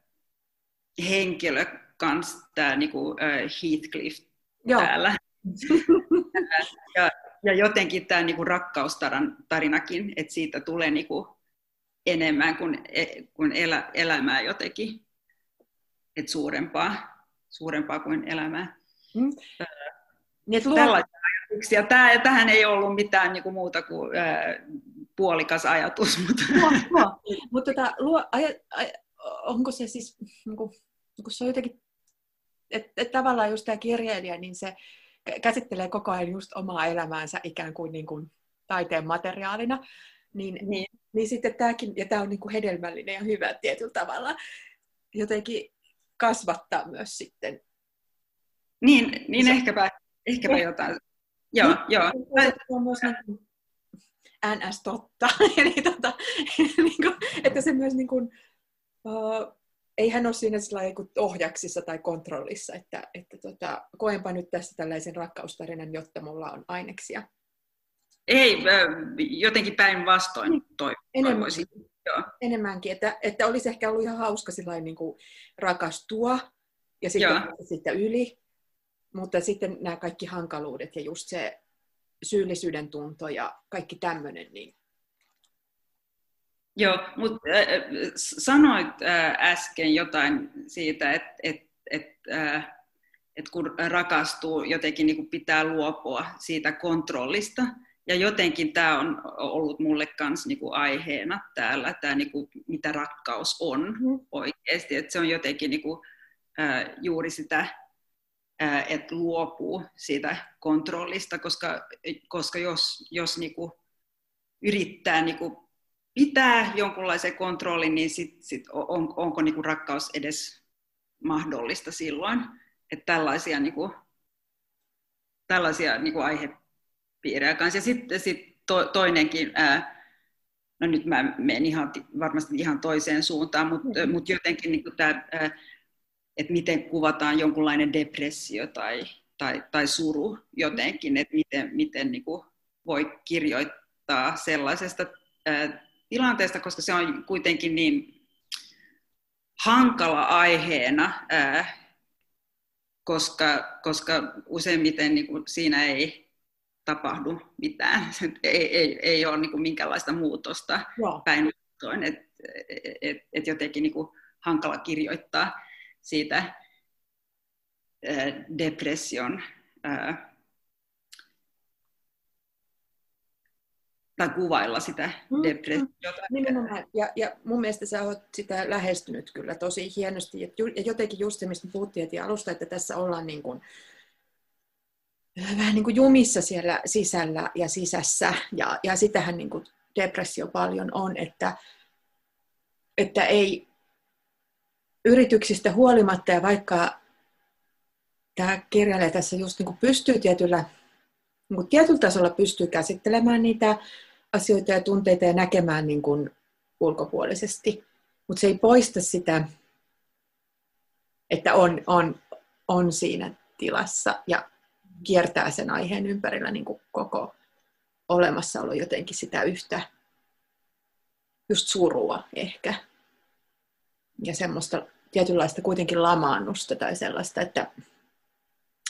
S3: henkilö kanssa, tämä niin kuin, ää, Heathcliff Joo. täällä. ja, ja jotenkin tämä niin kuin rakkaustarinakin, että siitä tulee niin kuin enemmän kuin, e, kuin elä, elämää jotenkin, että suurempaa, suurempaa kuin elämää. Mm. Niin, luo... Tällaisia ajatuksia. Tämä, tähän ei ollut mitään niin kuin muuta kuin ää, puolikas ajatus. Mutta,
S2: luo, luo. mutta tota, luo, aja, aja, onko se siis, niin kuin, kun se on jotenkin, että et tavallaan just tämä kirjailija, niin se käsittelee koko ajan just omaa elämäänsä ikään kuin, niin kuin taiteen materiaalina, niin, niin. niin sitten tämäkin, ja tämä on niin kuin hedelmällinen ja hyvä tietyllä tavalla, jotenkin kasvattaa myös sitten.
S3: Niin, niin se, ehkäpä, ehkäpä eh, jotain. Joo, niin, joo.
S2: Se on myös niin NS totta. Eli tota, niin kuin, että se myös niin kuin, uh, ei hän ole siinä ohjaksissa tai kontrollissa, että, että tota, koenpa nyt tässä tällaisen rakkaustarinan, jotta mulla on aineksia.
S3: Ei, jotenkin päinvastoin niin, toi,
S2: Enemmän, Joo. Enemmänkin, että, että olisi ehkä ollut ihan hauska niin kuin rakastua ja sitten, sitten yli, mutta sitten nämä kaikki hankaluudet ja just se syyllisyyden tunto ja kaikki tämmöinen, niin
S3: Joo, mutta äh, sanoit äh, äsken jotain siitä, että et, et, äh, et kun rakastuu, jotenkin niin pitää luopua siitä kontrollista. Ja jotenkin tämä on ollut mulle myös niin aiheena täällä, tämä niin kuin, mitä rakkaus on mm. oikeasti. Että se on jotenkin niin kuin, äh, juuri sitä, äh, että luopuu siitä kontrollista, koska, koska jos, jos niin kuin, yrittää niin kuin, pitää jonkunlaisen kontrollin, niin sit, sit on, onko niin kuin rakkaus edes mahdollista silloin. Että tällaisia, niin kuin, tällaisia niin kuin aihepiirejä kanssa. Ja sitten sit to, toinenkin, ää, no nyt mä menen ihan, varmasti ihan toiseen suuntaan, mutta mm. mut jotenkin niin kuin tämä, että miten kuvataan jonkunlainen depressio tai, tai, tai suru jotenkin, että miten, miten niin kuin voi kirjoittaa sellaisesta ää, tilanteesta, koska se on kuitenkin niin hankala aiheena, ää, koska, koska useimmiten niin kuin siinä ei tapahdu mitään. ei, ei, ei ole niin kuin minkäänlaista muutosta päinvastoin, että et, et jotenkin niin kuin hankala kirjoittaa siitä ää, depression ää, tai kuvailla sitä mm, depressiota.
S2: Nimenomaan. Ja, ja mun mielestä sä oot sitä lähestynyt kyllä tosi hienosti. Ja jotenkin just se, mistä puhuttiin alusta, että tässä ollaan niin kuin, vähän niin kuin jumissa siellä sisällä ja sisässä. Ja, ja sitähän niin kuin depressio paljon on, että, että ei yrityksistä huolimatta ja vaikka tämä kirjailija tässä just niin kuin pystyy tietyllä, niin tietyllä tasolla pystyy käsittelemään niitä asioita ja tunteita ja näkemään niin kuin ulkopuolisesti. Mutta se ei poista sitä, että on, on, on siinä tilassa ja kiertää sen aiheen ympärillä niin kuin koko olemassaolo jotenkin sitä yhtä just surua ehkä. Ja semmoista tietynlaista kuitenkin lamaannusta tai sellaista, että,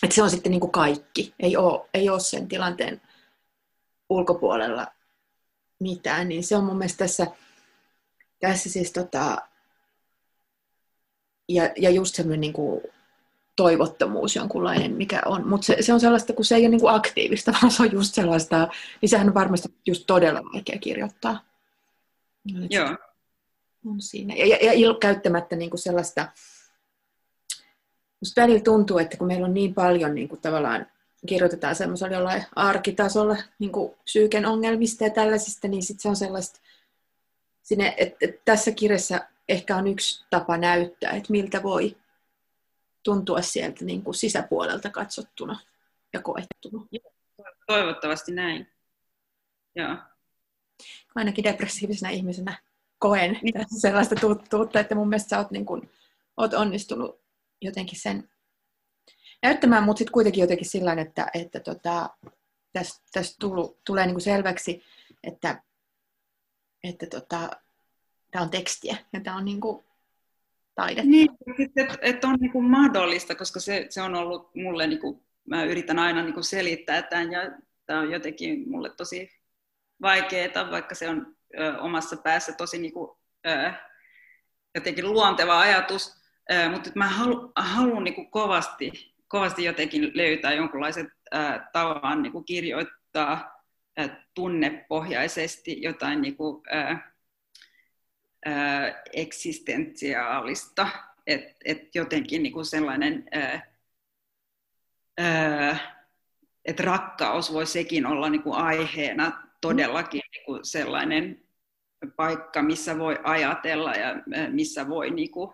S2: että se on sitten niin kuin kaikki. Ei ole, ei ole sen tilanteen ulkopuolella mitään, niin se on mun mielestä tässä, tässä siis tota, ja, ja just semmoinen niin kuin toivottomuus jonkunlainen, mikä on. Mutta se, se, on sellaista, kun se ei ole niin kuin aktiivista, vaan se on just sellaista, niin sehän on varmasti just todella vaikea kirjoittaa.
S3: Joo.
S2: On siinä. Ja, ja, ja il, käyttämättä niin kuin sellaista, musta välillä tuntuu, että kun meillä on niin paljon niin kuin tavallaan kirjoitetaan semmoisella jollain arkitasolla niin kuin psyyken ongelmista ja tällaisista, niin sitten se on sellaista, sinne, että, että tässä kirjassa ehkä on yksi tapa näyttää, että miltä voi tuntua sieltä niin kuin sisäpuolelta katsottuna ja koettuna.
S3: Toivottavasti näin. Joo.
S2: Ainakin depressiivisena ihmisenä koen niin. sellaista tuttuutta, että mun mielestä sä oot, niin kuin, oot onnistunut jotenkin sen näyttämään, mutta sitten kuitenkin jotenkin sillä että, että tota, tästä tulu, tulee niin kuin selväksi, että, että tota, tämä on tekstiä ja tämä on niin kuin taidetta.
S3: Niin, että et on niin kuin mahdollista, koska se, se on ollut mulle, niin kuin, mä yritän aina niin kuin selittää tämän ja tämä on jotenkin mulle tosi vaikeaa, vaikka se on ö, omassa päässä tosi niin kuin, ö, jotenkin luonteva ajatus, mutta mä halu, haluan niin kuin kovasti, kovasti jotenkin löytää jonkunlaiset ö, tavan niin kuin kirjoittaa ö, tunnepohjaisesti jotain niin kuin, ö, ö, eksistentiaalista, että et jotenkin niin kuin sellainen, että rakkaus voi sekin olla niin kuin aiheena todellakin niin kuin sellainen paikka, missä voi ajatella ja missä voi niin kuin,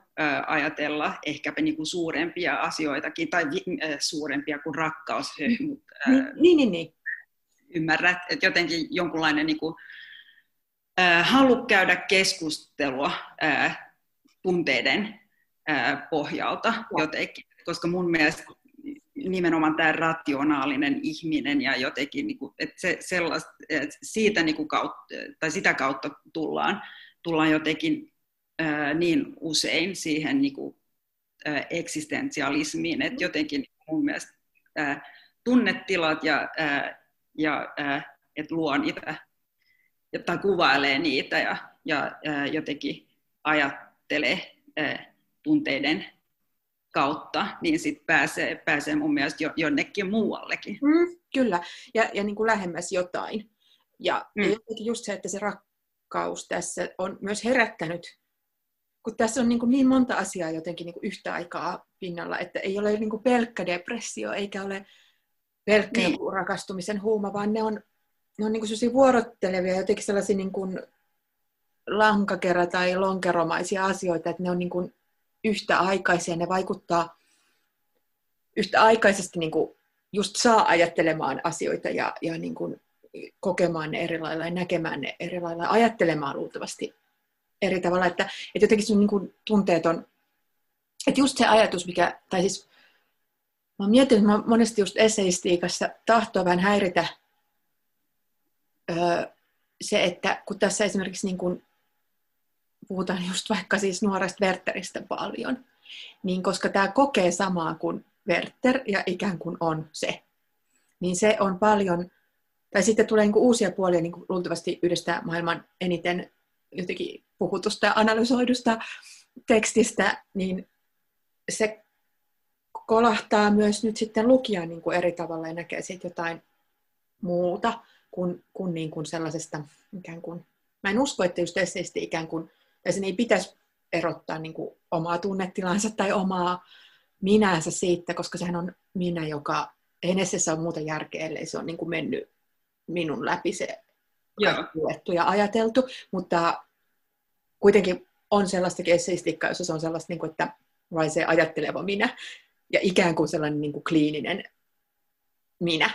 S3: ajatella ehkäpä niin kuin suurempia asioitakin, tai suurempia kuin rakkaus.
S2: Niin, niin, niin, niin.
S3: Ymmärrät, että jotenkin jonkunlainen niin kuin, halu käydä keskustelua tunteiden pohjalta jotenkin, koska mun mielestä nimenomaan tämä rationaalinen ihminen ja jotenkin, niin kuin, että se, sellaista, että siitä niin kuin kautta, tai sitä kautta tullaan, tullaan jotenkin ää, niin usein siihen niin kuin, ää, eksistentialismiin, että jotenkin mun mielestä ää, tunnetilat ja, ää, ja ää, että luo niitä tai kuvailee niitä ja, ja ää, jotenkin ajattelee ää, tunteiden kautta, niin sitten pääsee, pääsee mun mielestä jo, jonnekin muuallekin.
S2: Mm, kyllä, ja, ja niin kuin lähemmäs jotain. Ja, mm. ja just se, että se rakkaus tässä on myös herättänyt, kun tässä on niin, kuin niin monta asiaa jotenkin niin kuin yhtä aikaa pinnalla, että ei ole niin kuin pelkkä depressio, eikä ole pelkkä niin. rakastumisen huuma, vaan ne on, ne on niin kuin vuorottelevia, jotenkin sellaisia niin kuin lankakera- tai lonkeromaisia asioita, että ne on niin kuin yhtäaikaisia, ne vaikuttaa yhtäaikaisesti niin kuin just saa ajattelemaan asioita ja, ja niin kuin kokemaan ne eri lailla ja näkemään ne eri lailla, ajattelemaan luultavasti eri tavalla, että, että jotenkin sun niin kuin tunteet on, että just se ajatus, mikä, tai siis mä mietin, että mä monesti just eseistiikassa tahtoo vähän häiritä öö, se, että kun tässä esimerkiksi niin kuin puhutaan just vaikka siis nuoresta Werteristä paljon, niin koska tämä kokee samaa kuin Werter ja ikään kuin on se, niin se on paljon, tai sitten tulee niinku uusia puolia niinku luultavasti yhdestä maailman eniten jotenkin puhutusta ja analysoidusta tekstistä, niin se kolahtaa myös nyt sitten lukijan niin kuin eri tavalla ja näkee sitten jotain muuta kuin, kuin, niin kuin sellaisesta ikään kuin, mä en usko, että just esseisti ikään kuin ja sen ei pitäisi erottaa niin kuin omaa tunnetilansa tai omaa minänsä siitä, koska sehän on minä, joka ei ole muuta järkeä, ellei se on niin kuin mennyt minun läpi se luettu ja ajateltu, mutta kuitenkin on sellaista esseistiikkaa, jossa se on sellaista, niin kuin, että vai se ajatteleva minä ja ikään kuin sellainen niin kuin kliininen minä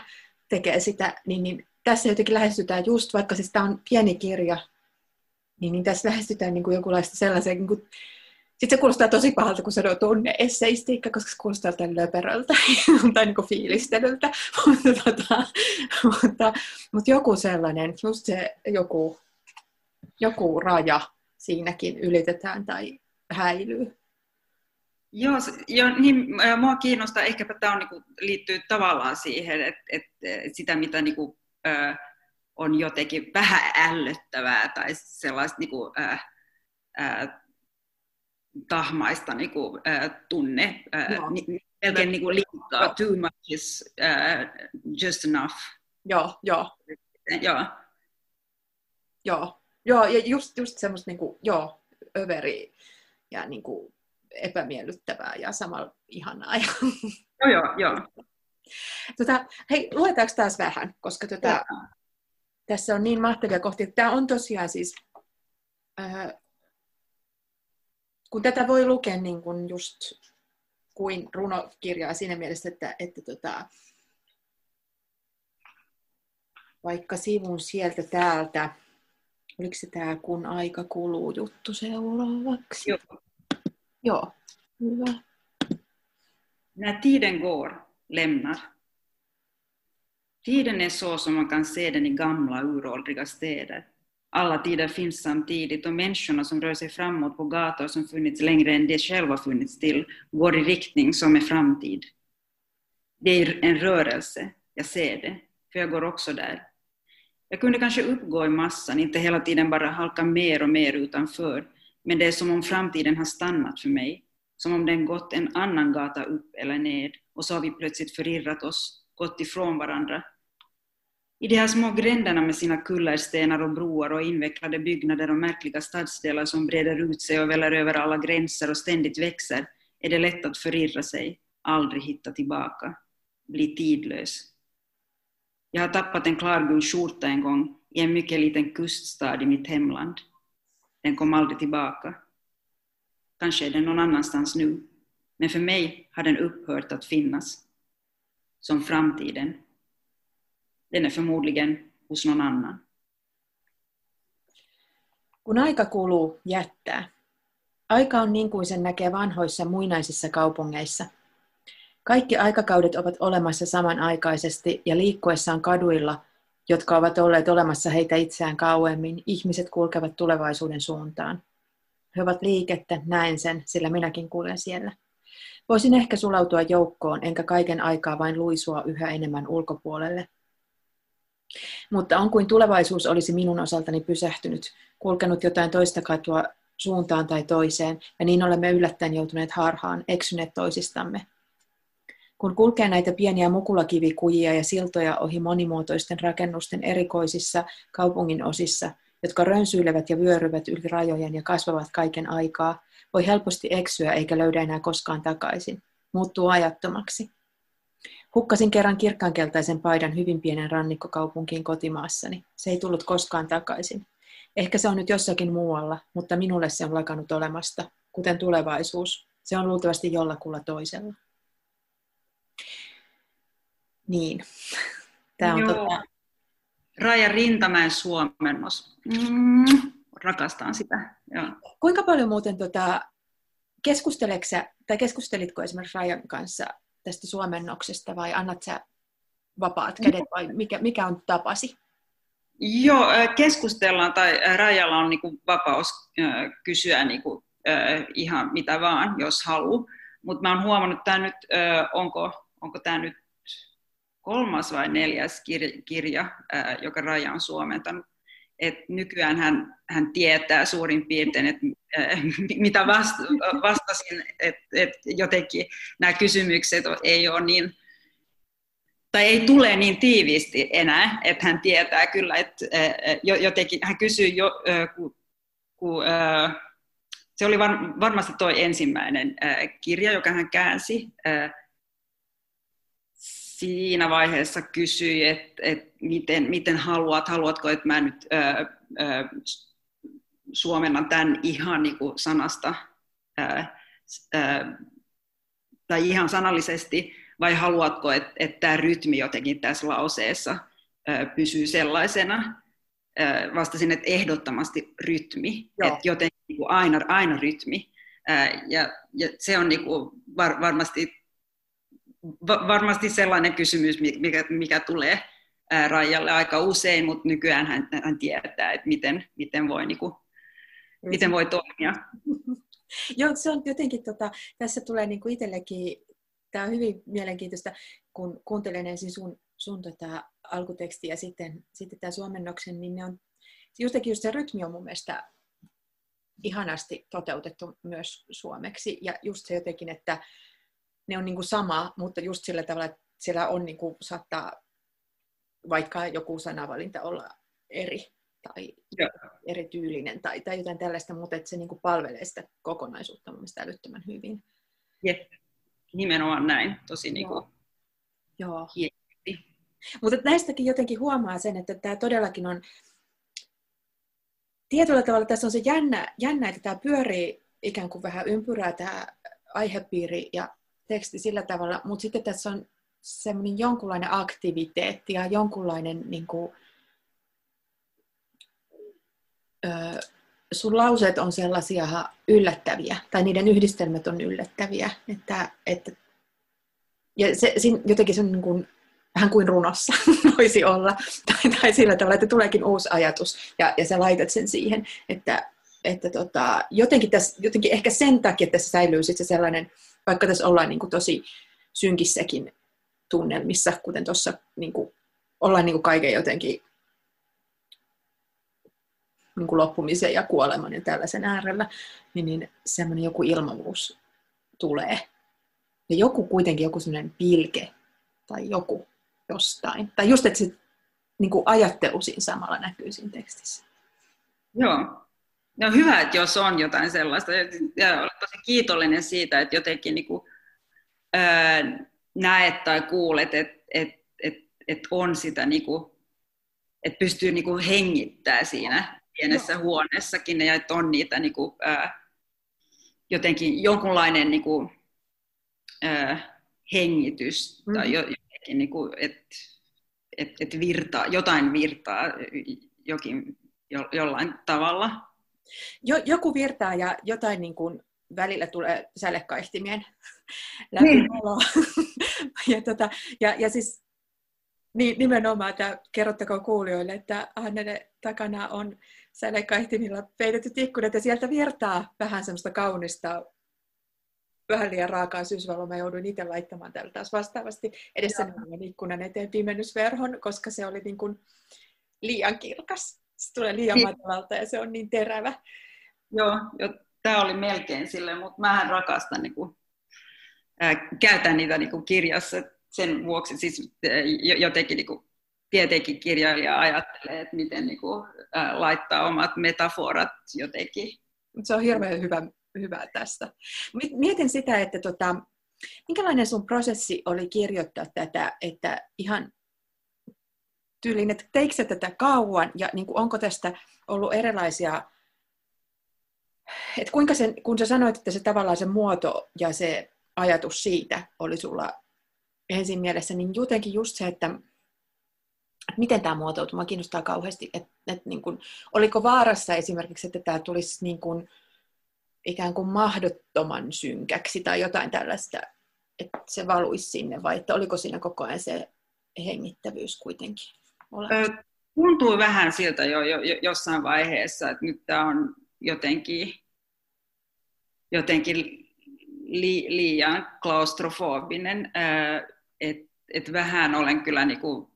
S2: tekee sitä, niin, niin tässä jotenkin lähestytään just, vaikka siis tämä on pieni kirja, niin, niin tässä lähestytään niin kuin jonkunlaista sellaisen, niin kuin, sitten se kuulostaa tosi pahalta, kun sanoo tunne-esseistiikka, koska se kuulostaa tämän löperöltä tai niin kuin fiilistelyltä. mutta, tota, mutta, mutta joku sellainen, just se joku, joku raja siinäkin ylitetään tai häilyy.
S3: Joo, jo, niin, mua kiinnostaa, ehkäpä tämä on, niin kuin, liittyy tavallaan siihen, että, että, sitä mitä niin kuin, äh, on jotenkin vähän ällöttävää tai sellaista niin kuin, ää, ää, tahmaista niin kuin, ää, tunne, ää, ni, melkein niin kuin liikaa, too much is ää, just enough.
S2: Joo, joo.
S3: Joo.
S2: Joo, joo ja just, just semmoista niin kuin, joo, överi ja niin kuin, epämiellyttävää ja samalla ihanaa.
S3: Joo, joo, joo.
S2: Tota, hei, luetaanko taas vähän, koska tota, tässä on niin mahtavia kohtia. Tämä on tosiaan siis, äh, kun tätä voi lukea niin kuin just kuin runokirjaa siinä mielessä, että, että tota, vaikka sivun sieltä täältä, oliko se tämä kun aika kuluu juttu seuraavaksi?
S3: Joo.
S2: Joo, hyvä.
S3: När tiden går lämnar Tiden är så som man kan se den i gamla uråldriga städer. Alla tider finns samtidigt och människorna som rör sig framåt på gator som funnits längre än de själva funnits till går i riktning som är framtid. Det är en rörelse, jag ser det, för jag går också där. Jag kunde kanske uppgå i massan, inte hela tiden bara halka mer och mer utanför, men det är som om framtiden har stannat för mig, som om den gått en annan gata upp eller ned, och så har vi plötsligt förirrat oss, gått ifrån varandra. I de här små gränderna med sina kullerstenar och broar och invecklade byggnader och märkliga stadsdelar som breder ut sig och väller över alla gränser och ständigt växer, är det lätt att förirra sig, aldrig hitta tillbaka, bli tidlös. Jag har tappat en klargul skjorta en gång i en mycket liten kuststad i mitt hemland. Den kom aldrig tillbaka. Kanske är den någon annanstans nu, men för mig har den upphört att finnas. Som framtiden. Den är förmodligen hos någon annan.
S2: Kun aika kuluu, jättää. Aika on niin kuin sen näkee vanhoissa muinaisissa kaupungeissa. Kaikki aikakaudet ovat olemassa samanaikaisesti ja liikkuessaan kaduilla, jotka ovat olleet olemassa heitä itseään kauemmin, ihmiset kulkevat tulevaisuuden suuntaan. He ovat liikettä, näen sen, sillä minäkin kuljen siellä. Voisin ehkä sulautua joukkoon, enkä kaiken aikaa vain luisua yhä enemmän ulkopuolelle. Mutta on kuin tulevaisuus olisi minun osaltani pysähtynyt, kulkenut jotain toista katua suuntaan tai toiseen, ja niin olemme yllättäen joutuneet harhaan, eksyneet toisistamme. Kun kulkee näitä pieniä mukulakivikujia ja siltoja ohi monimuotoisten rakennusten erikoisissa kaupungin osissa, jotka rönsyilevät ja vyöryvät yli rajojen ja kasvavat kaiken aikaa, voi helposti eksyä eikä löydä enää koskaan takaisin. Muuttuu ajattomaksi. Hukkasin kerran kirkkaankeltaisen paidan hyvin pienen rannikkokaupunkiin kotimaassani. Se ei tullut koskaan takaisin. Ehkä se on nyt jossakin muualla, mutta minulle se on lakannut olemasta, kuten tulevaisuus. Se on luultavasti jollakulla toisella. Niin.
S3: Tämä on Joo. tota... Raija Rintamäen suomennos. Mm, rakastan sitä. Joo.
S2: Kuinka paljon muuten tota, keskusteleksä, tai keskustelitko esimerkiksi Rajan kanssa tästä suomennoksesta vai annat sä vapaat kädet vai mikä, mikä on tapasi?
S3: Joo, keskustellaan tai Rajalla on niinku vapaus kysyä niinku, ihan mitä vaan, jos haluaa. Mutta mä oon huomannut, että nyt, onko, onko tämä nyt kolmas vai neljäs kirja, joka Raja on suomentanut. Et nykyään hän, hän tietää suurin piirtein, että mitä vastasin, että et jotenkin nämä kysymykset ei ole niin, tai ei tule niin tiiviisti enää, että hän tietää kyllä, että jotenkin hän kysyy jo, kun, kun se oli varmasti tuo ensimmäinen kirja, joka hän käänsi siinä vaiheessa kysyi, että, että miten, miten haluat, haluatko, että mä nyt ää, ää, suomennan tämän ihan niin kuin sanasta ää, ää, tai ihan sanallisesti, vai haluatko, että, että tämä rytmi jotenkin tässä lauseessa ää, pysyy sellaisena. Ää, vastasin, että ehdottomasti rytmi, että jotenkin niin kuin aina, aina rytmi. Ää, ja, ja se on niin kuin var, varmasti varmasti sellainen kysymys, mikä, mikä tulee Rajalle aika usein, mutta nykyään hän, hän tietää, että miten, miten, voi, niin kuin, miten voi toimia.
S2: Joo, se on jotenkin, tota, tässä tulee niin kuin itsellekin, tämä on hyvin mielenkiintoista, kun kuuntelen ensin sun, sun tota, alkutekstiä ja sitten, sitten tämä suomennoksen, niin ne on, jotenkin just se rytmi on mun mielestä ihanasti toteutettu myös suomeksi. Ja just se jotenkin, että, ne on niin kuin sama, mutta just sillä tavalla, että siellä on niin kuin, saattaa vaikka joku sanavalinta olla eri tai Joo. erityylinen tai, tai jotain tällaista, mutta että se niin kuin palvelee sitä kokonaisuutta mun mielestä älyttömän hyvin.
S3: Jep, nimenomaan näin, tosi niin kuin
S2: Joo. Joo. Mutta näistäkin jotenkin huomaa sen, että tämä todellakin on tietyllä tavalla tässä on se jännä, jännä että tämä pyörii ikään kuin vähän ympyrää tämä aihepiiri ja teksti sillä tavalla, mutta sitten tässä on semmoinen jonkunlainen aktiviteetti ja jonkunlainen niin kuin, ö, sun lauseet on sellaisia yllättäviä, tai niiden yhdistelmät on yllättäviä, että, että ja se, jotenkin se on niin kuin vähän kuin runossa voisi olla, tai, tai sillä tavalla, että tuleekin uusi ajatus, ja, ja sä laitat sen siihen, että, että tota, jotenkin, tässä, jotenkin ehkä sen takia että tässä säilyy sitten se sellainen, vaikka tässä ollaan niin kuin tosi synkissäkin tunnelmissa, kuten tuossa niin ollaan niin kuin kaiken jotenkin niin kuin loppumisen ja kuoleman ja tällaisen äärellä, niin, niin semmoinen joku ilmavuus tulee. Ja joku kuitenkin, joku semmoinen pilke tai joku jostain. Tai just, että se niin kuin ajattelu siinä samalla näkyy siinä tekstissä.
S3: Joo. No hyvä, että jos on jotain sellaista. Ja olen tosi kiitollinen siitä, että jotenkin niin kuin, ää, näet tai kuulet, että et, et, et on sitä, niin kuin, että pystyy niin kuin hengittää siinä pienessä Joo. huoneessakin ja että on niitä niin kuin, ää, jotenkin jonkunlainen niin kuin, ää, hengitys mm. tai jotenkin, niin kuin, että et, et virtaa, jotain virtaa jokin, jo, jollain tavalla.
S2: Jo, joku virtaa ja jotain niin kuin välillä tulee sälekaihtimien läpi niin. ja, tota, ja, ja siis niin, nimenomaan, että kerrottakoon kuulijoille, että Annene takana on sälekaihtimilla peitetyt ikkunat ja sieltä virtaa vähän semmoista kaunista, vähän liian raakaa syysvaloa. Mä jouduin itse laittamaan täällä taas vastaavasti edessä olevan ikkunan eteen pimennysverhon, koska se oli niin kuin liian kirkas. Se tulee liian niin. matalalta ja se on niin terävä.
S3: Joo, jo, tämä oli melkein silleen, mutta mä rakastan niin kuin, ää, käytän niitä niin kuin kirjassa sen vuoksi siis jotenkin niin kuin, tietenkin kirjailija ajattelee, että miten niin kuin, ää, laittaa omat metaforat jotenkin.
S2: Se on hirveän hyvä, hyvä tästä. Mietin sitä, että tota, minkälainen sun prosessi oli kirjoittaa tätä, että ihan tyyliin, että teikö tätä kauan ja niin kuin, onko tästä ollut erilaisia, että kuinka sen, kun sä sanoit, että se tavallaan se muoto ja se ajatus siitä oli sulla ensin mielessä, niin jotenkin just se, että miten tämä muotoutuu, kiinnostaa kauheasti, että, että niin kuin, oliko vaarassa esimerkiksi, että tämä tulisi niin kuin, ikään kuin mahdottoman synkäksi tai jotain tällaista, että se valuisi sinne, vai että oliko siinä koko ajan se hengittävyys kuitenkin
S3: olemassa? Tuntui vähän siltä jo, jo, jo jossain vaiheessa, että nyt tämä on jotenkin, jotenkin li, liian klaustrofobinen, että et vähän olen kyllä niinku,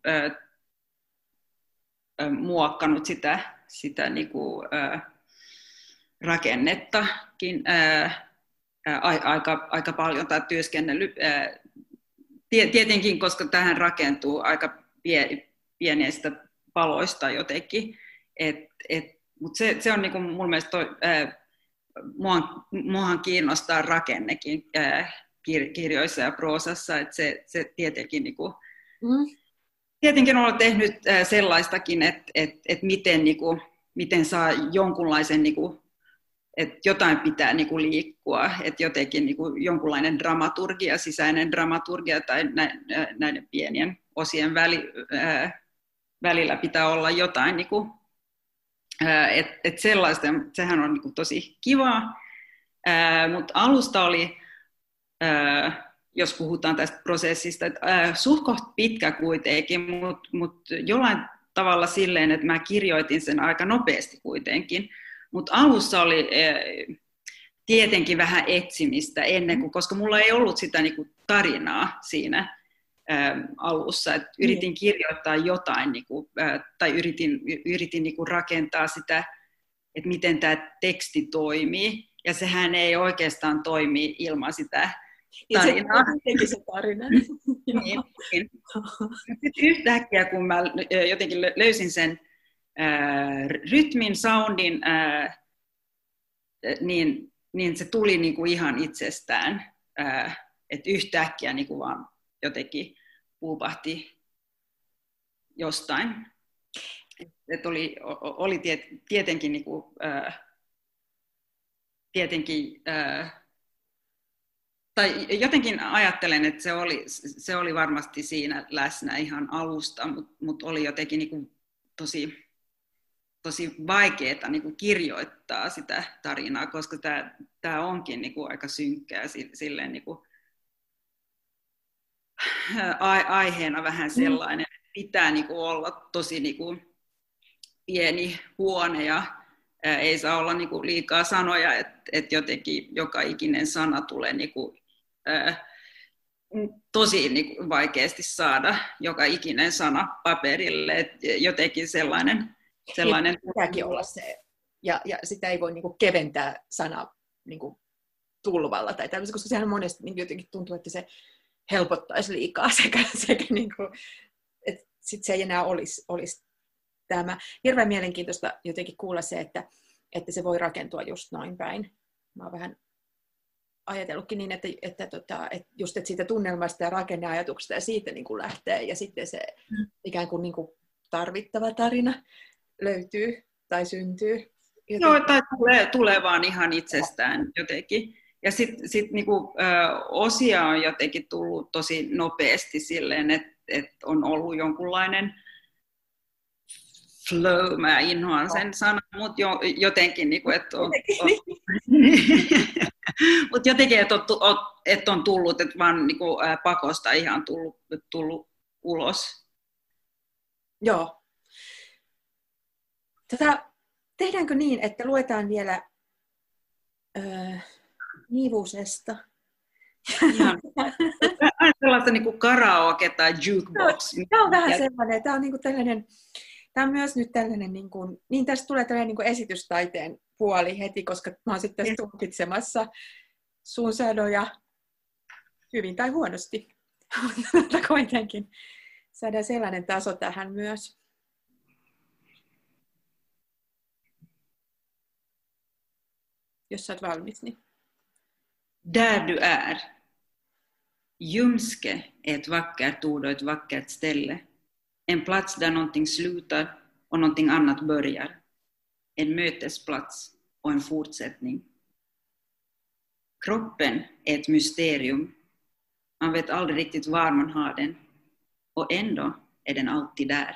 S3: muokkannut sitä, sitä niin kuin, ää, rakennettakin aika, aika paljon tai työskennellyt. Tietenkin, koska tähän rakentuu aika pie, pienistä paloista jotenkin. Et, et, Mutta se, se on niin kuin mun mielestä, toi, ää, mua, muahan kiinnostaa rakennekin ää, kir, kirjoissa ja proosassa, että se, se tietenkin niin kuin, mm tietenkin olen tehnyt sellaistakin, että, että, että miten, niin kuin, miten saa jonkunlaisen, niin kuin, että jotain pitää niin kuin liikkua, että jotenkin niin kuin jonkunlainen dramaturgia, sisäinen dramaturgia tai näiden pienien osien väli, välillä pitää olla jotain, niin kuin, että et sellaista, sehän on niin kuin tosi kivaa, mutta alusta oli jos puhutaan tästä prosessista, että suht pitkä kuitenkin, mutta mut jollain tavalla silleen, että mä kirjoitin sen aika nopeasti kuitenkin. Mutta alussa oli äh, tietenkin vähän etsimistä ennen kuin, koska mulla ei ollut sitä niinku, tarinaa siinä alussa. Et yritin niin. kirjoittaa jotain, niinku, äh, tai yritin, yritin niinku, rakentaa sitä, että miten tämä teksti toimii. Ja sehän ei oikeastaan toimi ilman sitä
S2: tarinaa. Se se tarina.
S3: niin, niin. Sitten yhtäkkiä, kun mä jotenkin löysin sen äh, rytmin, soundin, äh, niin, niin se tuli niin kuin ihan itsestään. Äh, että yhtäkkiä niin kuin vaan jotenkin puupahti jostain. Et oli, oli tiet, tietenkin, niin kuin, äh, tietenkin äh, tai jotenkin ajattelen, että se oli, se oli varmasti siinä läsnä ihan alusta, mutta mut oli jotenkin niin kuin tosi, tosi vaikeaa niin kuin kirjoittaa sitä tarinaa, koska tämä, onkin niin kuin aika synkkää silleen niin kuin, aiheena vähän mm. sellainen, että pitää niin kuin olla tosi niin kuin pieni huone ja ei saa olla niin kuin liikaa sanoja, että, että jotenkin joka ikinen sana tulee niin kuin, tosi niin kuin vaikeasti saada joka ikinen sana paperille, että jotenkin sellainen... sellainen...
S2: Pitääkin olla se, ja, ja sitä ei voi niin kuin keventää sana niin kuin tulvalla tai tämmöistä, koska sehän monesti niin jotenkin tuntuu, että se helpottaisi liikaa sekä, sekä niin kuin, että sit se ei enää olisi, olisi tämä. Hirveän mielenkiintoista jotenkin kuulla se, että, että se voi rakentua just noin päin. Mä oon vähän ajatellutkin niin, että, että, tota, että just että siitä tunnelmasta ja rakenneajatuksesta ja siitä niin kuin lähtee ja sitten se mm. ikään kuin, niin kuin tarvittava tarina löytyy tai syntyy.
S3: Joten... Joo, tai tulee, tulee vaan ihan itsestään jotenkin. Ja sitten sit niinku, ö, osia on jotenkin tullut tosi nopeasti silleen, että et on ollut jonkunlainen flow, mä inhoan sen sanan, mutta jo, jotenkin, niinku, että on, on, mut jotenkin, että on, et on tullut, että vaan niinku, pakosta ihan tullut, tullut ulos.
S2: Joo. Tätä, tehdäänkö niin, että luetaan vielä öö, Nivusesta.
S3: sellaista niin kuin karaoke tai jukebox.
S2: No, tämä on vähän sellainen, tämä on niin kuin tällainen, tämä on myös nyt tällainen, niin, kuin, niin tästä tulee tällainen niin kuin esitystaiteen puoli heti, koska mä oon sitten tulkitsemassa sun sadoja hyvin tai huonosti. Mutta kuitenkin saadaan sellainen taso tähän myös. Jos sä oot valmis, niin
S3: där du är. Ljumske är ett vackert ord och ett vackert ställe. En plats där någonting slutar och någonting annat börjar. En mötesplats och en fortsättning. Kroppen är ett mysterium. Man vet aldrig riktigt var man har den. Och ändå är den alltid där.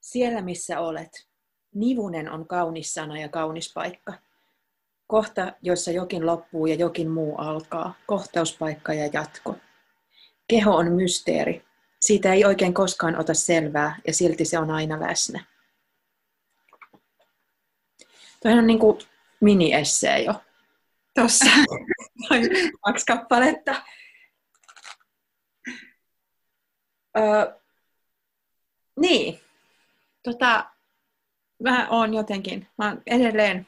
S2: Siellä missä olet. Nivunen on kaunis sana ja kaunis paikka. Kohta, jossa jokin loppuu ja jokin muu alkaa. Kohtauspaikka ja jatko. Keho on mysteeri. Siitä ei oikein koskaan ota selvää ja silti se on aina läsnä. Tuo on niin kuin mini-essee jo tuossa. kaksi kappaletta. Öö, niin. Tota, mä oon jotenkin, mä oon edelleen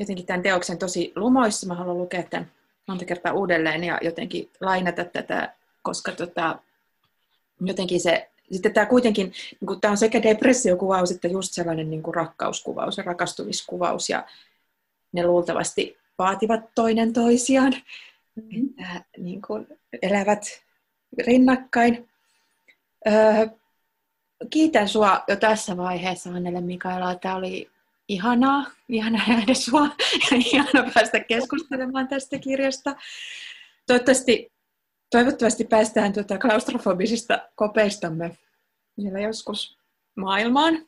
S2: jotenkin tämän teoksen tosi lumoissa. Mä haluan lukea tämän monta kertaa uudelleen ja jotenkin lainata tätä, koska tota, jotenkin se, sitten tämä kuitenkin, niin kuin, tämä on sekä depressiokuvaus että just sellainen niin kuin rakkauskuvaus ja rakastumiskuvaus ja ne luultavasti vaativat toinen toisiaan, mm-hmm. että niin kuin, elävät rinnakkain. Öö, kiitän sinua jo tässä vaiheessa, Annelle Mikaela. Tämä oli ihanaa, ihana nähdä sua ja ihana päästä keskustelemaan tästä kirjasta. Toivottavasti, toivottavasti päästään tuota klaustrofobisista kopeistamme vielä joskus maailmaan.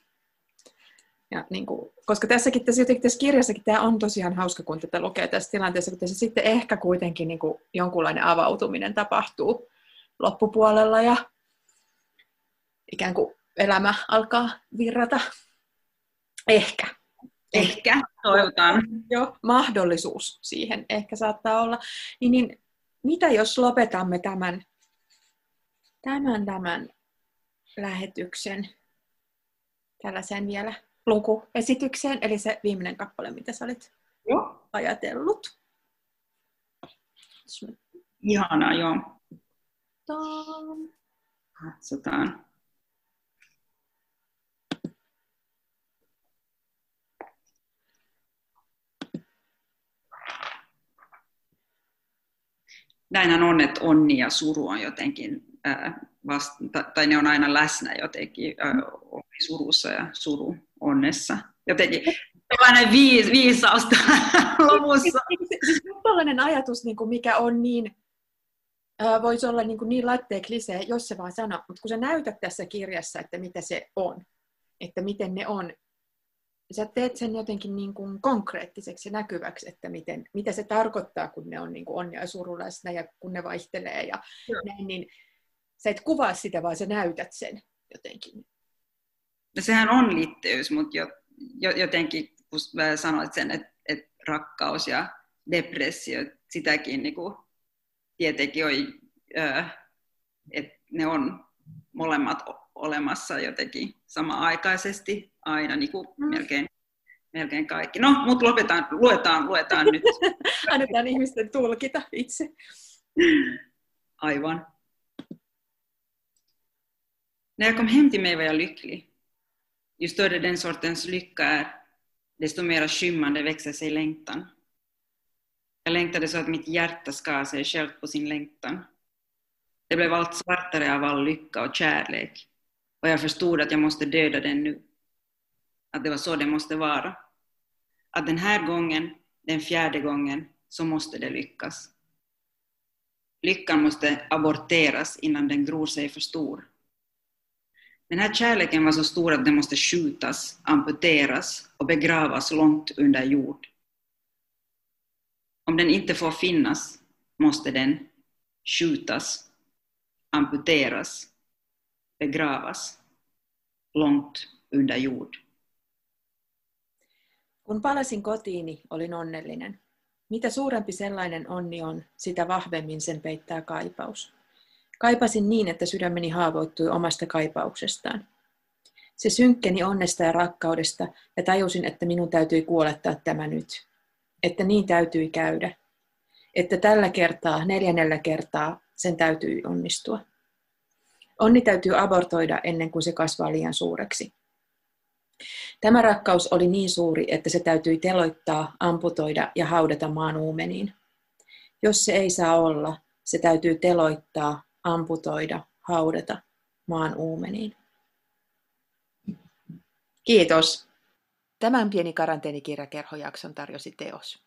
S2: Ja niin kuin, koska tässäkin, tässä, tässä kirjassakin tämä on tosiaan hauska, kun tätä lukee tässä tilanteessa, kun tässä sitten ehkä kuitenkin niin kuin jonkunlainen avautuminen tapahtuu loppupuolella ja ikään kuin elämä alkaa virrata. Ehkä.
S3: Ehkä, toivotaan.
S2: Jo, mahdollisuus siihen ehkä saattaa olla. Niin, niin mitä jos lopetamme tämän, tämän, tämän lähetyksen tällaiseen vielä lukuesitykseen, eli se viimeinen kappale, mitä sä olit
S3: joo.
S2: ajatellut.
S3: Ihanaa, joo. Katsotaan. Näinhän on, että onni ja suru on jotenkin, ää, tai ne on aina läsnä jotenkin ää, surussa ja suru onnessa. Jotenkin tällainen viis, viisausta lopussa.
S2: Siis tällainen ajatus, niin kuin mikä on niin, voisi olla niin, niin latteen klisee, jos se vaan sanoo, mutta kun sä näytät tässä kirjassa, että mitä se on, että miten ne on sä teet sen jotenkin niin kuin konkreettiseksi ja näkyväksi, että miten, mitä se tarkoittaa, kun ne on niin kuin onni ja suru läsnä ja kun ne vaihtelee ja näin, niin sä et kuvaa sitä, vaan sä näytät sen jotenkin.
S3: No sehän on liitteys, mutta jo, jo, jotenkin kun sanoit sen, että, että rakkaus ja depressio, sitäkin niin kuin, tietenkin on, että ne on molemmat olemassa jotenkin sama-aikaisesti aina niin kuin mm. melkein, melkein kaikki. No, mutta lopetaan, luetaan, luetaan nyt.
S2: Annetaan ihmisten tulkita itse.
S3: Aivan. När jag kom hem till mig var jag lycklig. Ju större den sortens lycka är, desto mer skymmande växer sig längtan. Jag längtade så att mitt hjärta skar sig självt på sin längtan. Det blev allt svartare av all lycka och kärlek och jag förstod att jag måste döda den nu. Att det var så det måste vara. Att den här gången, den fjärde gången, så måste det lyckas. Lyckan måste aborteras innan den gror sig för stor. Den här kärleken var så stor att den måste skjutas, amputeras och begravas långt under jord. Om den inte får finnas måste den skjutas, amputeras, begravas långt under jord.
S2: Kun palasin kotiini, olin onnellinen. Mitä suurempi sellainen onni on, sitä vahvemmin sen peittää kaipaus. Kaipasin niin, että sydämeni haavoittui omasta kaipauksestaan. Se synkkeni onnesta ja rakkaudesta ja tajusin, että minun täytyi kuolettaa tämä nyt. Että niin täytyi käydä. Että tällä kertaa, neljännellä kertaa, sen täytyy onnistua. Onni täytyy abortoida ennen kuin se kasvaa liian suureksi. Tämä rakkaus oli niin suuri, että se täytyi teloittaa, amputoida ja haudata maan uumeniin. Jos se ei saa olla, se täytyy teloittaa, amputoida, haudata maan uumeniin. Kiitos.
S1: Tämän pieni karanteenikirjakerhojakson tarjosi teos.